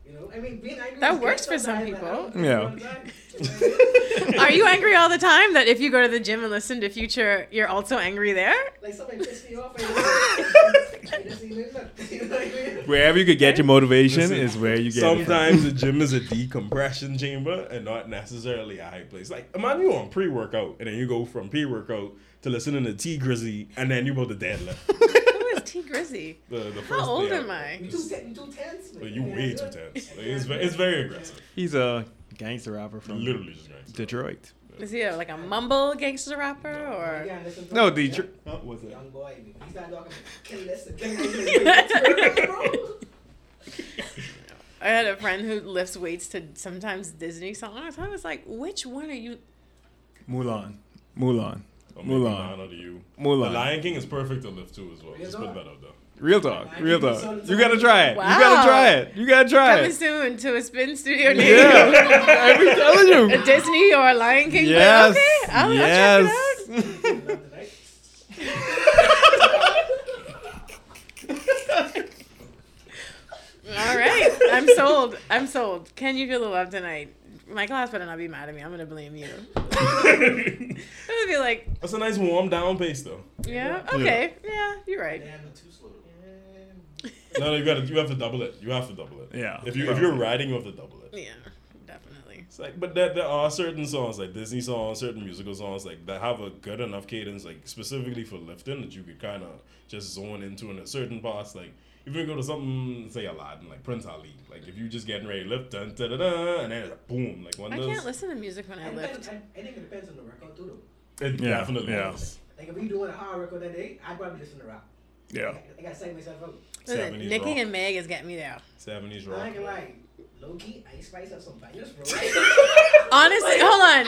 You know, I mean, being angry. That is good works for some sometimes, but I don't do it Yeah. all the time. Are you angry all the time that if you go to the gym and listen to Future, you're also angry there? Like somebody pissed me off. I just see it, look, You know what I mean? Wherever you could get your motivation Listen, is where you get it from. Sometimes the gym is a decompression chamber and not necessarily a high place. Like imagine you on pre workout and then you go from pre workout to listening to Tee Grizzley and then you go to deadlift. Who is Tee Grizzley? The, the How old day am out. I? You too, te- you too tense. man. You way too tense. Like, it's, ve- it's very aggressive. He's a gangster rapper from Literally just nice. Detroit. Is he a, like a mumble gangster rapper or? Yeah, No, him. Detroit. What's that? Young boy, he started talking, kill this, kill this. I had a friend who lifts weights to sometimes Disney songs. I was like, which one are you? Mulan. Mulan. Or maybe Mulan. None of you. Mulan. The Lion King is perfect to live too as well. Real Just put that out there. Real talk. Real talk. so- You gotta try it. You gotta try it. You gotta try Coming it. Coming soon to a spin studio near Yeah. you. I'm telling you. A Disney or a Lion King. play? Yes. Okay, I'll, yes. I'll check it out. All right, I'm sold. I'm sold. Can you feel the love tonight? My class better not be mad at me. I'm gonna blame you. I'm gonna be like, That's a nice warm down pace though. yeah, okay, yeah, you're right. Damn, not too slow. No, no, you gotta you have to double it. You have to double it. Yeah. If you if you're riding, you have to double it. Yeah, definitely. It's like, but there, there are certain songs like Disney songs, certain musical songs like that have a good enough cadence, like specifically for lifting, that you could kind of just zone into in a certain parts. Like if you go to something, say Aladdin, like Prince Ali, like if you just getting ready to lift, dun, da, da, da, and then it's like, boom, like one I of can't listen to music when I I, lift. I, I think it depends on the record too, though. It Yeah, definitely yeah. is. Like if we doing a hard record that day, I'd probably listen to rap. Yeah. I, I gotta say myself out. Listen, 70s Nicki rock. and Meg is getting me there. Seventies I rock. ain't gonna lie. Low key, Ice Spice have some bangers, bro. Honestly, hold on.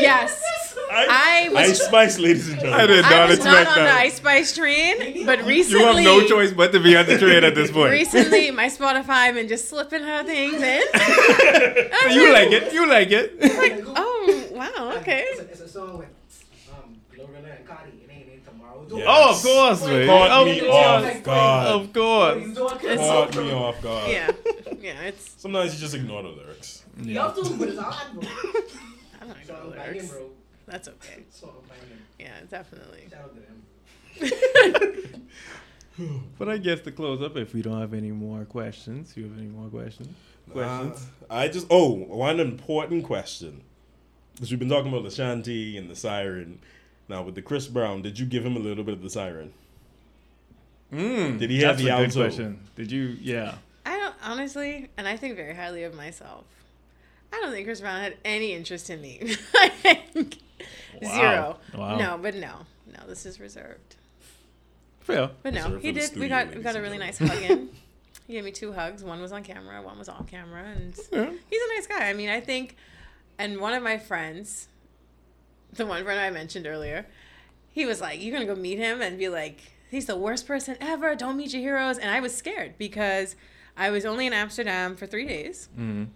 Yes, I was- Ice Spice, ladies and I gentlemen. did I not was expect not on the that. Ice Spice train, but recently You have no choice but to be on the train at this point. Recently, my Spotify been just slipping her things in. So you like it. You like it. Oh wow, okay. It's a, it's a song with um, Glorilla and Cardi. It ain't in tomorrow. Yeah. Oh, of course, man. Caught Of me course. off guard. Of course. You doing It's- Caught me off guard. Yeah, yeah. It's Sometimes you just ignore the lyrics. You Yeah. have to, but it's hard, bro. I don't know So the lyrics. That's okay. So I'm banging. Yeah, definitely. Shout out to them. But I guess to close up, if we don't have any more questions, you have any more questions? Questions? Uh, I just oh one important question because we've been talking about the shanty and the siren. Now with the Chris Brown, did you give him a little bit of the siren? Mm, Did he have the a alto? question. Did you? Yeah. I don't honestly, and I think very highly of myself. I don't think Chris Brown had any interest in me. I think Wow. zero. Wow. No, but no, no, this is reserved. Fair. But no, Reserved he for the did. we got we got a really nice gentlemen. hug in. He gave me two hugs. One was on camera. One was off camera, and Yeah. he's a nice guy. I mean, I think, and one of my friends, the one friend I mentioned earlier, he was like, "You're gonna go meet him and be like, he's the worst person ever. Don't meet your heroes." And I was scared because I was only in Amsterdam for three days. Mm.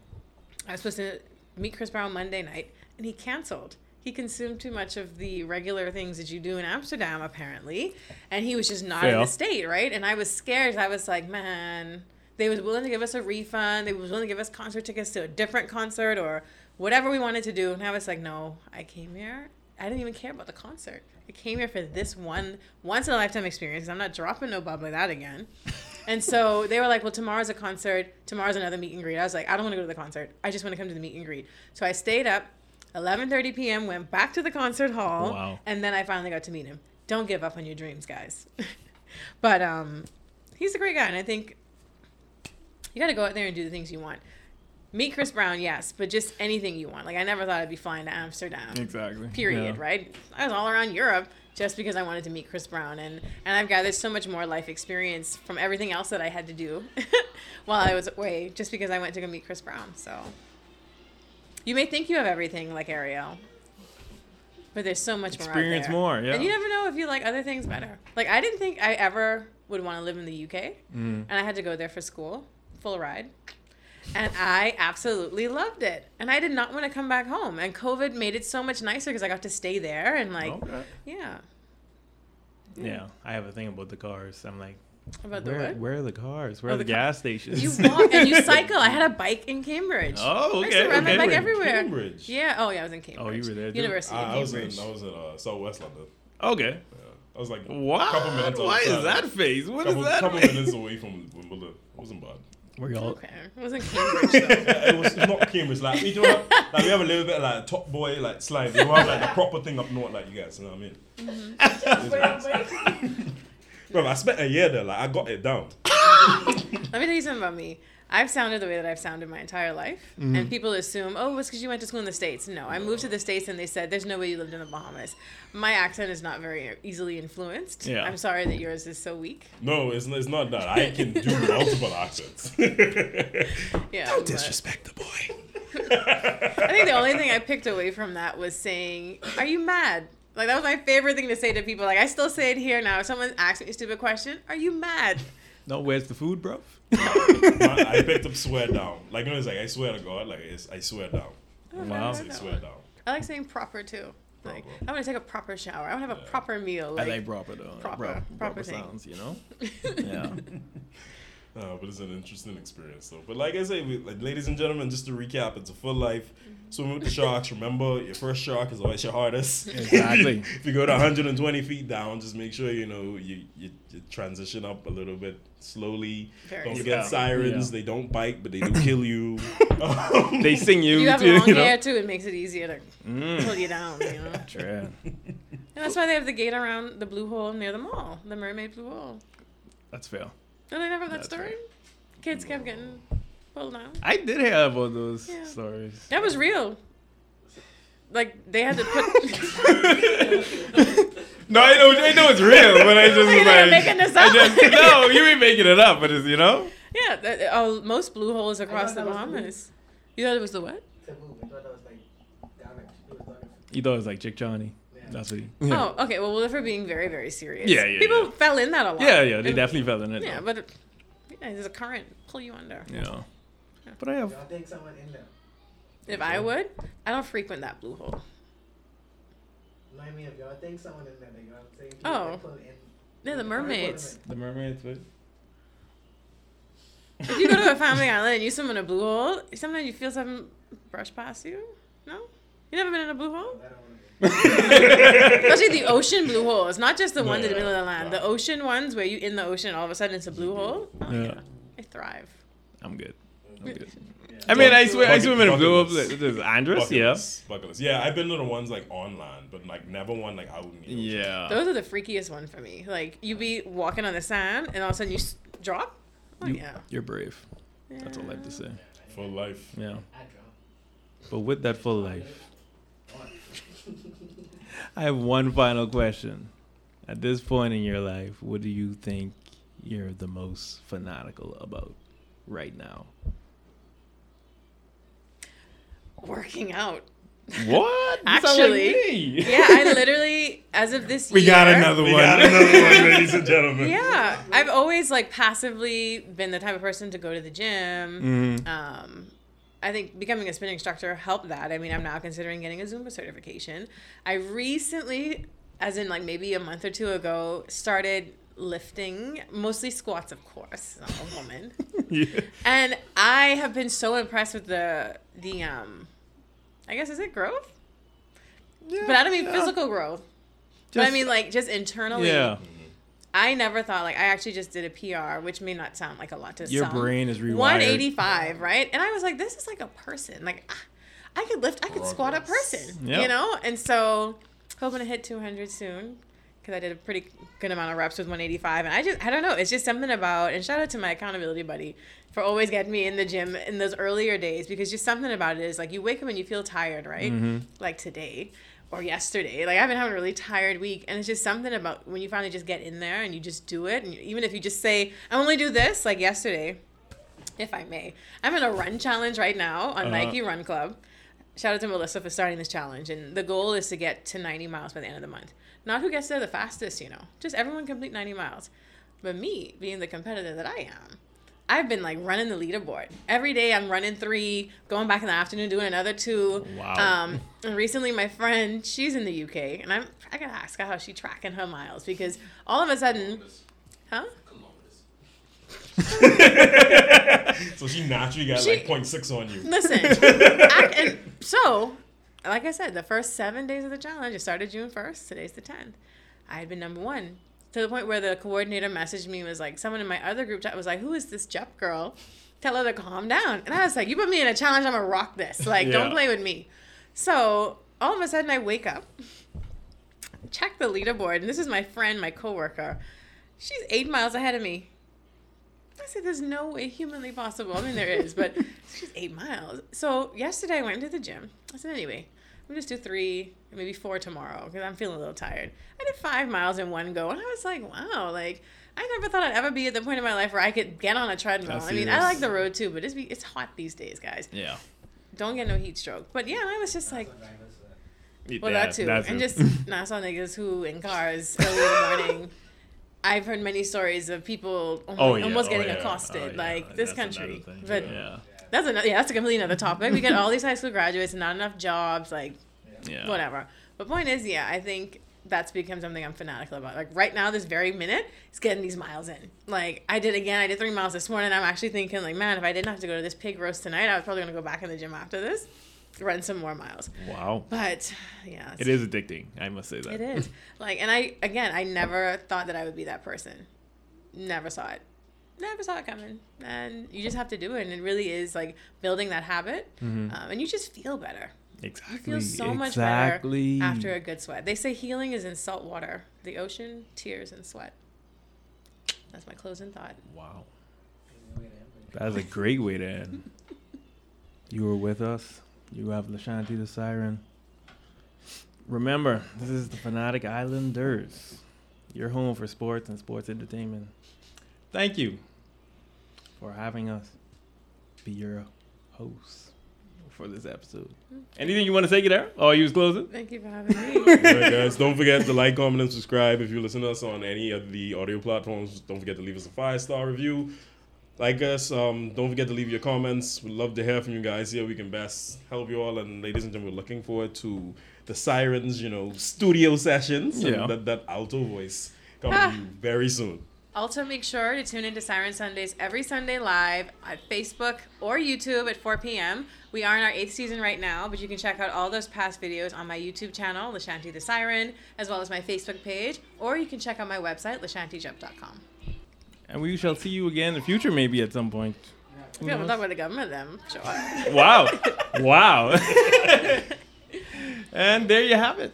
I was supposed to meet Chris Brown Monday night, and he canceled. He consumed too much of the regular things that you do in Amsterdam, apparently, and he was just not in the state, right? And I was scared. I was like, man, they was willing to give us a refund. They was willing to give us concert tickets to a different concert or whatever we wanted to do. And I was like, no, I came here. I didn't even care about the concert. I came here for this one once in a lifetime experience. I'm not dropping no bub like that again. And so they were like, well, tomorrow's a concert. Tomorrow's another meet and greet. I was like, I don't want to go to the concert. I just want to come to the meet and greet. So I stayed up 11:30 p.m. went back to the concert hall Wow. and then I finally got to meet him. Don't give up on your dreams, guys. but um he's a great guy and I think you got to go out there and do the things you want. Meet Chris Brown, yes, but just anything you want. Like I never thought I'd be flying to Amsterdam Exactly. period Yeah. right i was all around europe just because i wanted to meet chris brown and and i've gathered so much more life experience from everything else that i had to do while i was away just because i went to go meet chris brown so you may think you have everything like ariel but there's so much Experience more there. more, yeah. and you never know if you like other things better like i didn't think i ever would want to live in the uk Mm. and i had to go there for school full ride and I absolutely loved it. And I did not want to come back home. And COVID made it so much nicer because I got to stay there and like, Okay. yeah. Yeah, I have a thing about the cars. I'm like, About the where, what? where are the cars? Where Oh, are the, the car- gas stations? You walk and you cycle. I had a bike in Cambridge. oh, I used to okay. ride my okay. bike everywhere. Cambridge. Yeah. Oh, yeah. I was in Cambridge. Oh, you were there too? University I, of I was in Cambridge. I was in uh, Southwest London. Okay. Yeah. I was like What? couple minutes Why outside. is that face? What couple, is that? couple face? minutes away from Wimbledon. It wasn't bad. Were y'all? Okay. It was in Cambridge. Yeah, it was not Cambridge. Like we do have, like we have a little bit of like top boy like slide. We have like the proper thing up north like you guys. You know what I mean? Mm-hmm. Bro, I spent a year there. Like I got it down. Let me tell you something about me. I've sounded the way that I've sounded my entire life, Mm-hmm. and people assume, oh, it's because you went to school in the states. No, I moved to the states, and they said there's no way you lived in the Bahamas. My accent is not very easily influenced. Yeah. I'm sorry that yours is so weak. No, it's, it's not that. I can do multiple accents. Yeah. Don't but- disrespect the boy. I think the only thing I picked away from that was saying, "Are you mad?" Like that was my favorite thing to say to people. Like I still say it here now. If someone asks me a stupid question, "Are you mad?" No, where's the food, bro? Man, I picked up swear down. Like you know, it's like I swear to God, like it's, I swear down. Wow. I say swear down. I like saying proper too. Like Proper. I want to take a proper shower. I want to have a Yeah. proper meal. I Like, like proper though. proper- Proper, proper thing. sounds, you know? Yeah. Uh, but it's an interesting experience though. But like I say, we, like, ladies and gentlemen, just to recap, it's a full life. Swimming with the sharks. Remember, your first shark is always your hardest. Exactly. if you go to 120 feet down, just make sure you know you, you, you transition up a little bit slowly. Very don't slow. forget sirens. Yeah. They don't bite, but they do kill you. Um, they sing you. you have too, long you know? hair too. It makes it easier to Mm. pull you down. You know. True. And that's why they have the gate around the blue hole near the mall, the mermaid blue hole. That's fair. Oh, did I never got that That's story? right. Kids kept getting pulled down. I did hear about those Yeah. stories. That was real. Like they had to put. No, I know, I know it's real, but I just You was think like, making this I up? just, no, you ain't making it up, but it's you know. yeah, that, oh, most blue holes across the that was blue. Bahamas. You thought it was the what? Taboo. I thought that was like damage. It You thought it was like Chick Johnny. Yeah. That's what. He, Oh, okay. Well, if we're being very, very serious. Yeah, yeah, People yeah. fell in that a lot. yeah, yeah, they And- definitely fell in it. Yeah, though. but yeah, there's a current pull you under. Yeah. know. But I have. Y'all think someone in there? If I would, I don't frequent that blue hole. No, I mean if y'all think someone in there, like y'all think people Oh. that pull in. They're the Why pull them mermaids. The mermaids, but If you go to a family island and you swim in a blue hole, sometimes you feel something brush past you. No, you never been in a blue hole. I don't wanna be- Especially the ocean blue holes, not just the No, ones in the middle of the land. The ocean ones where you in the ocean, all of a sudden it's a blue mm-hmm. hole. Oh, Yeah. yeah. I thrive. I'm good. I'm good. Yeah. I mean, I swim, I swim in a blue hole. bucket list. There's Andros, Bucket yeah. bucket. Yeah, I've been to the ones like on land, but like never one like out in the ocean. Yeah. Those are the freakiest ones for me. Like you be walking on the sand and all of a sudden you s- drop. Oh You- yeah. You're brave. That's all I have to say. For life. Yeah. But with that full life, I have one final question. At this point in your life, what do you think you're the most fanatical about right now? Working out. What? You sound like Actually. Yeah, I literally, as of this we year. got another We one. got another one, ladies and gentlemen. Yeah, I've always like passively been the type of person to go to the gym. Mhm. Um, I think becoming a spin instructor helped that. I mean, I'm now considering getting a Zumba certification. I recently, as in like maybe a month or two ago, started lifting, mostly squats, of course. I'm a woman. yeah. and I have been so impressed with the the um I guess is it growth? but I don't mean physical growth. but I mean like just internally. Yeah. I never thought like I actually just did a PR, which may not sound like a lot to some. Your some. brain is rewired. 185, right? And I was like, this is like a person. Like ah, I could lift, I could squat a person, Yep. you know. And so hoping to hit 200 soon because I did a pretty good amount of reps with 185. And I just I don't know, it's just something about. And shout out to my accountability buddy for always getting me in the gym in those earlier days because just something about it is like you wake up and you feel tired, right? Mm-hmm. Like today or yesterday. Like I've been having a really tired week, and it's just something about when you finally just get in there and you just do it. And you, even if you just say, "I only do this," like yesterday, if I may, I'm in a run challenge right now on Uh-huh. Nike Run Club. Shout out to Melissa for starting this challenge, and the goal is to get to 90 miles by the end of the month. Not who gets there the fastest, you know, just everyone complete 90 miles. But me, being the competitor that I am, I've been like running the leaderboard every day. I'm running three, going back in the afternoon doing another two. Wow. Um, and recently, my friend, she's in the UK, and I'm I gotta ask her how she tracking her miles because all of a sudden, huh? So she naturally got She- like 0.6 on you. Listen, I, and so, like I said, the first seven days of the challenge, it started June 1st. Today's the 10th. I had been number one to the point where the coordinator messaged me and was like, someone in my other group chat was like, who is this Jep girl? Tell her to calm down. And I was like, you put me in a challenge, I'm gonna rock this. Like, Yeah. don't play with me. So all of a sudden, I wake up, check the leaderboard, and this is my friend, my coworker. She's eight miles ahead of me. I said, there's no way humanly possible. I mean, there is, but she's eight miles. So yesterday I went to the gym. I said, anyway, I'm just do three, maybe four tomorrow because I'm feeling a little tired. I did five miles in one go, and I was like, wow, like I never thought I'd ever be at the point in my life where I could get on a treadmill. That's I mean, I like the road too, but it's it's hot these days, guys. Yeah. Don't get no heat stroke. But yeah, I was just like, well, Yeah, that too, and just Nassau niggas who in cars early in the morning. I've heard many stories of people almost, Oh, yeah. almost Oh, getting yeah. accosted, Oh, yeah. like this That's country. But yeah. that's another, yeah, that's a completely another topic. We get all these high school graduates and not enough jobs, like Yeah. whatever. But point is, yeah, I think that's become something I'm fanatical about. Like right now, this very minute, it's getting these miles in. Like I did again, I did three miles this morning. I'm actually thinking, like, man, if I didn't have to go to this pig roast tonight, I was probably gonna go back in the gym after this, run some more miles. Wow. But yeah, It is addicting. I must say that. It is like, and I again, I never thought that I would be that person. Never saw it. Never saw it coming. And you just have to do it, and it really is like building that habit, um, and you just feel better. Exactly. You feel so much exactly. better after a good sweat. They say healing is in salt water, the ocean, tears, and sweat. That's my closing thought. Wow. That's a great way to end. You were with us. You have Lashanti the Siren. Remember, this is the Fanatic Islanders. Your home for sports and sports entertainment. Thank you for having us be your host for this episode. Anything you want to say there? Oh, you was closing? Thank you for having me. All right, guys. Don't forget to like, comment, and subscribe. If you listen to us on any of the audio platforms, don't forget to leave us a five star review. Like us. Um, don't forget to leave your comments. We'd love to hear from you guys here. We can best help you all. And ladies and gentlemen, we're looking forward to the Sirens, you know, studio sessions. and Yeah. that, that alto voice coming to you very soon. Also, make sure to tune into Siren Sundays every Sunday live at Facebook or YouTube at 4 p.m. We are in our eighth season right now, but you can check out all those past videos on my YouTube channel, Lashanti the Siren, as well as my Facebook page, or you can check out my website, lashantijump.com. And we shall see you again in the future, maybe at some point. Yeah, we'll knows? talk about the government then. Sure. Wow. wow. and there you have it.